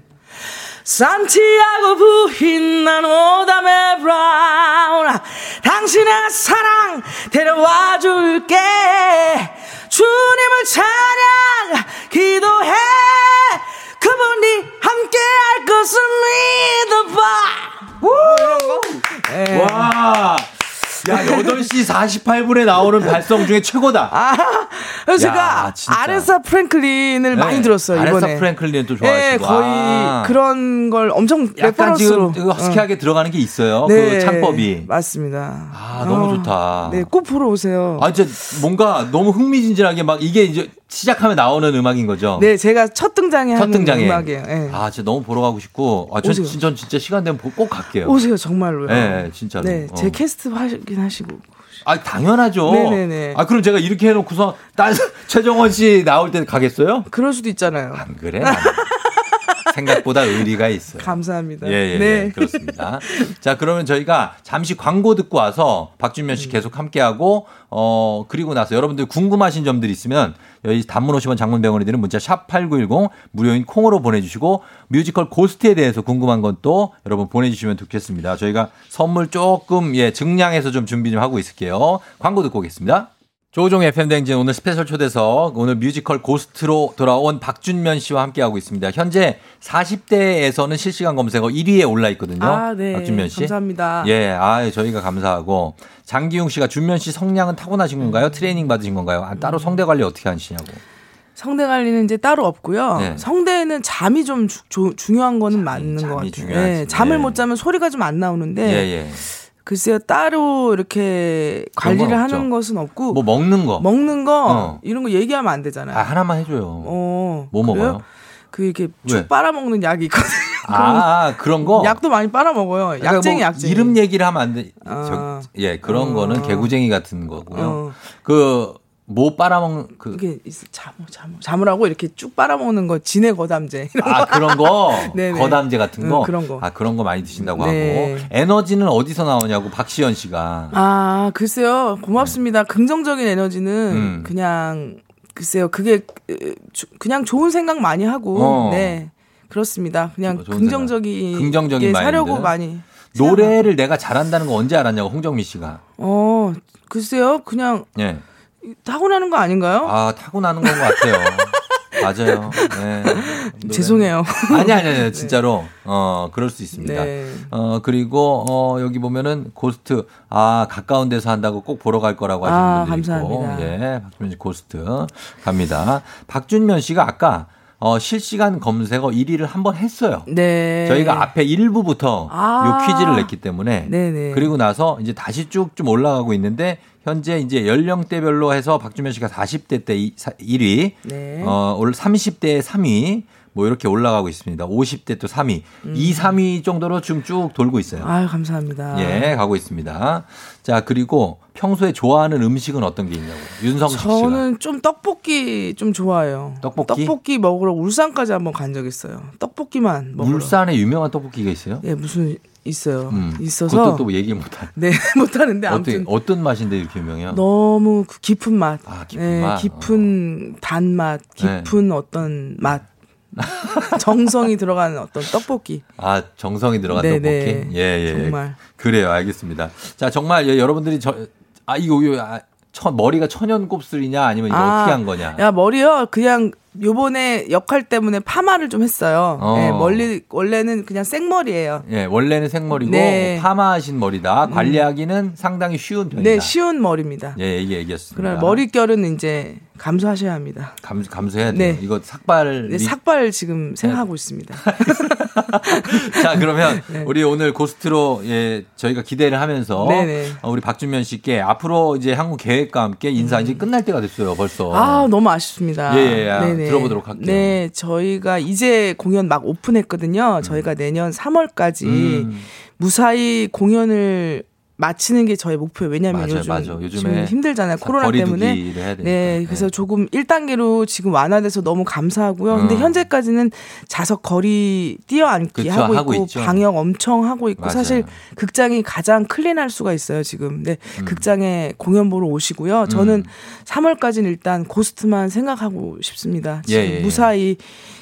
[SPEAKER 4] 산티아고 부인 난 오담의 브라운 당신의 사랑 데려와 줄게 주님을 찬양 기도해 그분이 함께 할 것을 믿어봐 이런 거?
[SPEAKER 1] 와. 야, 8시 48분에 나오는 발성 중에 최고다.
[SPEAKER 4] 아, 그래서
[SPEAKER 1] 야,
[SPEAKER 4] 제가
[SPEAKER 1] 진짜.
[SPEAKER 4] 아레사 프랭클린을
[SPEAKER 1] 네.
[SPEAKER 4] 많이 들었어요
[SPEAKER 1] 아레사
[SPEAKER 4] 이번에.
[SPEAKER 1] 프랭클린 또 좋아하시고.
[SPEAKER 4] 네, 거의
[SPEAKER 1] 아.
[SPEAKER 4] 그런 걸 엄청
[SPEAKER 1] 약간 지금. 그 허스키하게 들어가는 게 있어요.
[SPEAKER 4] 네,
[SPEAKER 1] 그 창법이.
[SPEAKER 4] 맞습니다.
[SPEAKER 1] 아, 너무 좋다.
[SPEAKER 4] 네, 꼭 보러 오세요.
[SPEAKER 1] 아, 진짜 뭔가 너무 흥미진진하게 막 이게 이제 시작하면 나오는 음악인 거죠.
[SPEAKER 4] 네, 제가 첫 등장에
[SPEAKER 1] 첫
[SPEAKER 4] 하는
[SPEAKER 1] 등장에.
[SPEAKER 4] 음악이에요. 네.
[SPEAKER 1] 아, 진짜 너무 보러 가고 싶고. 아, 전,
[SPEAKER 4] 오세요.
[SPEAKER 1] 전 진짜 시간 되면 보- 꼭 갈게요.
[SPEAKER 4] 오세요, 정말로요.
[SPEAKER 1] 네, 진짜로.
[SPEAKER 4] 네, 제
[SPEAKER 1] 어.
[SPEAKER 4] 캐스트 하긴 하시고.
[SPEAKER 1] 아, 당연하죠.
[SPEAKER 4] 네네네.
[SPEAKER 1] 아, 그럼 제가 이렇게 해놓고서 딴 최정원 씨 나올 때 가겠어요?
[SPEAKER 4] 그럴 수도 있잖아요.
[SPEAKER 1] 안 그래? 생각보다 의리가 있어요.
[SPEAKER 4] 감사합니다.
[SPEAKER 1] 예, 예,
[SPEAKER 4] 네.
[SPEAKER 1] 예, 그렇습니다. 자, 그러면 저희가 잠시 광고 듣고 와서 박준면 씨 계속 함께하고, 어, 그리고 나서 여러분들 궁금하신 점들 있으면 여기 단문 50원 장문 100원이 드는 문자 샵 8910 무료인 콩으로 보내주시고 뮤지컬 고스트에 대해서 궁금한 건 또 여러분 보내주시면 좋겠습니다. 저희가 선물 조금, 예, 증량해서 좀 준비 좀 하고 있을게요. 광고 듣고 오겠습니다. 조우종의 FM 대행진 오늘 스페셜 초대석 오늘 뮤지컬 고스트로 돌아온 박준면 씨와 함께하고 있습니다. 현재 포털에서는 실시간 검색어 1위에 올라 있거든요.
[SPEAKER 4] 아, 네.
[SPEAKER 1] 박준면 씨.
[SPEAKER 4] 감사합니다.
[SPEAKER 1] 예, 아, 저희가 감사하고 장기용 씨가 준면 씨 성량은 타고나신 건가요? 트레이닝 받으신 건가요? 아, 따로 성대 관리 어떻게 하시냐고.
[SPEAKER 4] 성대 관리는 이제 따로 없고요.
[SPEAKER 1] 네.
[SPEAKER 4] 성대는 잠이 좀 주- 조- 중요한 거는 맞는 것 같아요.
[SPEAKER 1] 중요하지.
[SPEAKER 4] 네, 잠을
[SPEAKER 1] 예.
[SPEAKER 4] 못 자면 소리가 좀 안 나오는데
[SPEAKER 1] 예, 예.
[SPEAKER 4] 글쎄요 따로 이렇게 관리를. 하는 것은 없고
[SPEAKER 1] 뭐 먹는 거.
[SPEAKER 4] 먹는 거
[SPEAKER 1] 어.
[SPEAKER 4] 이런 거 얘기하면 안 되잖아요.
[SPEAKER 1] 아, 하나만 해줘요.
[SPEAKER 4] 어,
[SPEAKER 1] 뭐
[SPEAKER 4] 그래요?
[SPEAKER 1] 먹어요?
[SPEAKER 4] 그 이렇게
[SPEAKER 1] 왜?
[SPEAKER 4] 쭉 빨아먹는 약이 있거든요.
[SPEAKER 1] 아, 그런 거?
[SPEAKER 4] 약도 많이 빨아먹어요.
[SPEAKER 1] 그러니까
[SPEAKER 4] 약쟁이
[SPEAKER 1] 뭐
[SPEAKER 4] 약쟁이.
[SPEAKER 1] 이름 얘기를 하면 안 돼.
[SPEAKER 4] 아.
[SPEAKER 1] 저, 예, 그런
[SPEAKER 4] 어.
[SPEAKER 1] 거는 개구쟁이 같은 거고요.
[SPEAKER 4] 어.
[SPEAKER 1] 그, 뭐 빨아먹는, 그,
[SPEAKER 4] 이게 있어. 자무 자무 자무라고 이렇게 쭉 빨아먹는 거 진해 거담제.
[SPEAKER 1] 아, 그런 거? 거담제 같은 거?
[SPEAKER 4] 응, 그런 거.
[SPEAKER 1] 아, 그런 거 많이 드신다고
[SPEAKER 4] 네.
[SPEAKER 1] 하고. 에너지는 어디서 나오냐고, 박시연 씨가.
[SPEAKER 4] 아, 글쎄요. 고맙습니다. 긍정적인 에너지는
[SPEAKER 1] 음.
[SPEAKER 4] 그냥 글쎄요. 그게 그냥 좋은 생각 많이 하고
[SPEAKER 1] 어.
[SPEAKER 4] 네. 그렇습니다. 그냥
[SPEAKER 1] 생각. 긍정적인
[SPEAKER 4] 사려고. 많이
[SPEAKER 1] 노래를 내가 잘한다는 거 언제 알았냐고, 홍정미 씨가.
[SPEAKER 4] 어, 글쎄요. 그냥
[SPEAKER 1] 예.
[SPEAKER 4] 타고나는 거 아닌가요?
[SPEAKER 1] 아, 타고나는 건 것 같아요. 맞아요. 네.
[SPEAKER 4] 죄송해요.
[SPEAKER 1] 아니, 아니, 아니, 진짜로. 어, 그럴 수 있습니다.
[SPEAKER 4] 네.
[SPEAKER 1] 어, 그리고, 어, 여기 보면은 고스트, 아, 가까운 데서 한다고 꼭 보러 갈 거라고 하시는
[SPEAKER 4] 아,
[SPEAKER 1] 분들 있고.
[SPEAKER 4] 감사합니다.
[SPEAKER 1] 예, 박준면 씨 고스트 갑니다. 박준면 씨가 아까 어, 실시간 검색어 1위를 한 번 했어요.
[SPEAKER 4] 네.
[SPEAKER 1] 저희가 앞에 1부부터
[SPEAKER 4] 아.
[SPEAKER 1] 요 퀴즈를 냈기 때문에
[SPEAKER 4] 네네.
[SPEAKER 1] 그리고 나서 이제 다시 쭉 좀 올라가고 있는데 현재 이제 연령대별로 해서 박주면 씨가 40대 때 1위,
[SPEAKER 4] 네.
[SPEAKER 1] 어, 올 30대에 3위, 뭐 이렇게 올라가고 있습니다. 50대 또 3위,
[SPEAKER 4] 음.
[SPEAKER 1] 2, 3위 정도로 지금 쭉 돌고 있어요.
[SPEAKER 4] 아유, 감사합니다.
[SPEAKER 1] 예, 가고 있습니다. 자, 그리고 평소에 좋아하는 음식은 어떤 게 있냐고. 윤성식 씨가.
[SPEAKER 4] 저는 좀 떡볶이 좀 좋아해요.
[SPEAKER 1] 떡볶이?
[SPEAKER 4] 먹으러 울산까지 한번 간 적 있어요. 떡볶이만 먹으러.
[SPEAKER 1] 울산에 유명한 떡볶이가 있어요?
[SPEAKER 4] 예, 무슨 있어요.
[SPEAKER 1] 음,
[SPEAKER 4] 있어서
[SPEAKER 1] 그것도 또 얘기 못 하.
[SPEAKER 4] 네, 못하는데 아무튼
[SPEAKER 1] 어떤 맛인데 이렇게 유명해요?
[SPEAKER 4] 너무 그 깊은 맛.
[SPEAKER 1] 아, 깊은
[SPEAKER 4] 네,
[SPEAKER 1] 맛? 어.
[SPEAKER 4] 깊은 단맛,
[SPEAKER 1] 네.
[SPEAKER 4] 깊은 어떤 맛. 정성이 들어가는 어떤 떡볶이.
[SPEAKER 1] 아, 정성이 들어간
[SPEAKER 4] 네네.
[SPEAKER 1] 떡볶이? 예, 예.
[SPEAKER 4] 정말.
[SPEAKER 1] 그래요. 알겠습니다. 자, 정말 예, 여러분들이 저, 아, 이거, 이거, 아, 천, 머리가 천연 곱슬이냐 아니면 이거
[SPEAKER 4] 아,
[SPEAKER 1] 어떻게 한 거냐?
[SPEAKER 4] 야, 머리요. 그냥 요번에 역할 때문에 파마를 좀 했어요.
[SPEAKER 1] 어.
[SPEAKER 4] 네, 멀리 원래는 그냥 생머리예요.
[SPEAKER 1] 예, 원래는 생머리고
[SPEAKER 4] 네.
[SPEAKER 1] 파마하신 머리다. 관리하기는 상당히 쉬운 편이다.
[SPEAKER 4] 네, 쉬운 머리입니다.
[SPEAKER 1] 예, 이게 얘기였습니다.
[SPEAKER 4] 그럼 머릿결은 이제 감수하셔야 합니다.
[SPEAKER 1] 감, 감수해야 돼요.
[SPEAKER 4] 네.
[SPEAKER 1] 이거 삭발.
[SPEAKER 4] 네,
[SPEAKER 1] 미-
[SPEAKER 4] 삭발 지금 생각하고 있습니다.
[SPEAKER 1] 자, 그러면
[SPEAKER 4] 네.
[SPEAKER 1] 우리 오늘 고스트로 예, 저희가 기대를 하면서
[SPEAKER 4] 네네.
[SPEAKER 1] 어, 우리 박준면 씨께 앞으로 이제 한국 계획과 함께 인사 이제 끝날 때가 됐어요, 벌써.
[SPEAKER 4] 음. 아, 너무 아쉽습니다.
[SPEAKER 1] 예, 예, 아,
[SPEAKER 4] 네네.
[SPEAKER 1] 들어보도록 할게요.
[SPEAKER 4] 네, 저희가 이제 공연 막 오픈했거든요. 저희가 내년 3월까지
[SPEAKER 1] 음.
[SPEAKER 4] 무사히 공연을 마치는 게 저의 목표예요. 왜냐하면
[SPEAKER 1] 맞아요,
[SPEAKER 4] 요즘
[SPEAKER 1] 맞아요.
[SPEAKER 4] 지금
[SPEAKER 1] 요즘에
[SPEAKER 4] 힘들잖아요.
[SPEAKER 1] 사-
[SPEAKER 4] 코로나 때문에.
[SPEAKER 1] 되니까.
[SPEAKER 4] 네, 그래서 조금 1단계로 지금 완화돼서 너무 감사하고요. 근데
[SPEAKER 1] 어.
[SPEAKER 4] 현재까지는 자석 거리 뛰어앉기
[SPEAKER 1] 그쵸,
[SPEAKER 4] 하고
[SPEAKER 1] 하고
[SPEAKER 4] 있고
[SPEAKER 1] 있죠.
[SPEAKER 4] 방역 엄청 하고 있고
[SPEAKER 1] 맞아요.
[SPEAKER 4] 사실 극장이 가장 클린할 수가 있어요 지금. 네,
[SPEAKER 1] 음.
[SPEAKER 4] 극장에 공연 보러 오시고요. 저는 3월까지는 일단 고스트만 생각하고 싶습니다. 지금
[SPEAKER 1] 예, 예, 예.
[SPEAKER 4] 무사히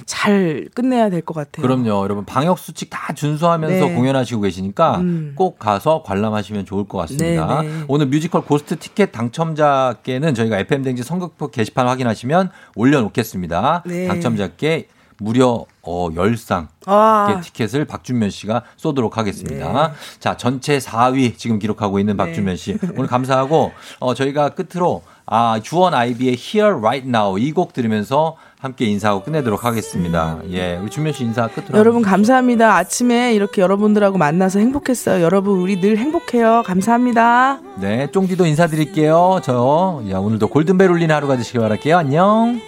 [SPEAKER 4] 잘 끝내야 될 것 같아요.
[SPEAKER 1] 그럼요, 여러분 방역 수칙 다 준수하면서
[SPEAKER 4] 네.
[SPEAKER 1] 공연하시고 계시니까
[SPEAKER 4] 음.
[SPEAKER 1] 꼭 가서 관람하시면 좋을 것 같습니다.
[SPEAKER 4] 네, 네.
[SPEAKER 1] 오늘 뮤지컬 고스트 티켓 당첨자께는 저희가 FM 대행진 선곡표 게시판 확인하시면 올려놓겠습니다.
[SPEAKER 4] 네.
[SPEAKER 1] 당첨자께 무려 어 10상
[SPEAKER 4] 아. 네.
[SPEAKER 1] 티켓을 박준면 씨가 쏘도록 하겠습니다. 자, 전체 4위 지금 기록하고 있는 박준면 씨. 오늘 감사하고 어 저희가 끝으로 아, 주원 아이비의 Here Right Now 이 곡 들으면서 함께 인사하고 끝내도록 하겠습니다. 예, 우리 준면 씨 인사 끝으로.
[SPEAKER 4] 여러분 감사합니다. 아침에 이렇게 여러분들하고 만나서 행복했어요. 여러분 우리 늘 행복해요. 감사합니다.
[SPEAKER 1] 네, 쫑디도 인사드릴게요. 저 야, 오늘도 골든벨 울리는 하루가 되시길 바랄게요. 안녕.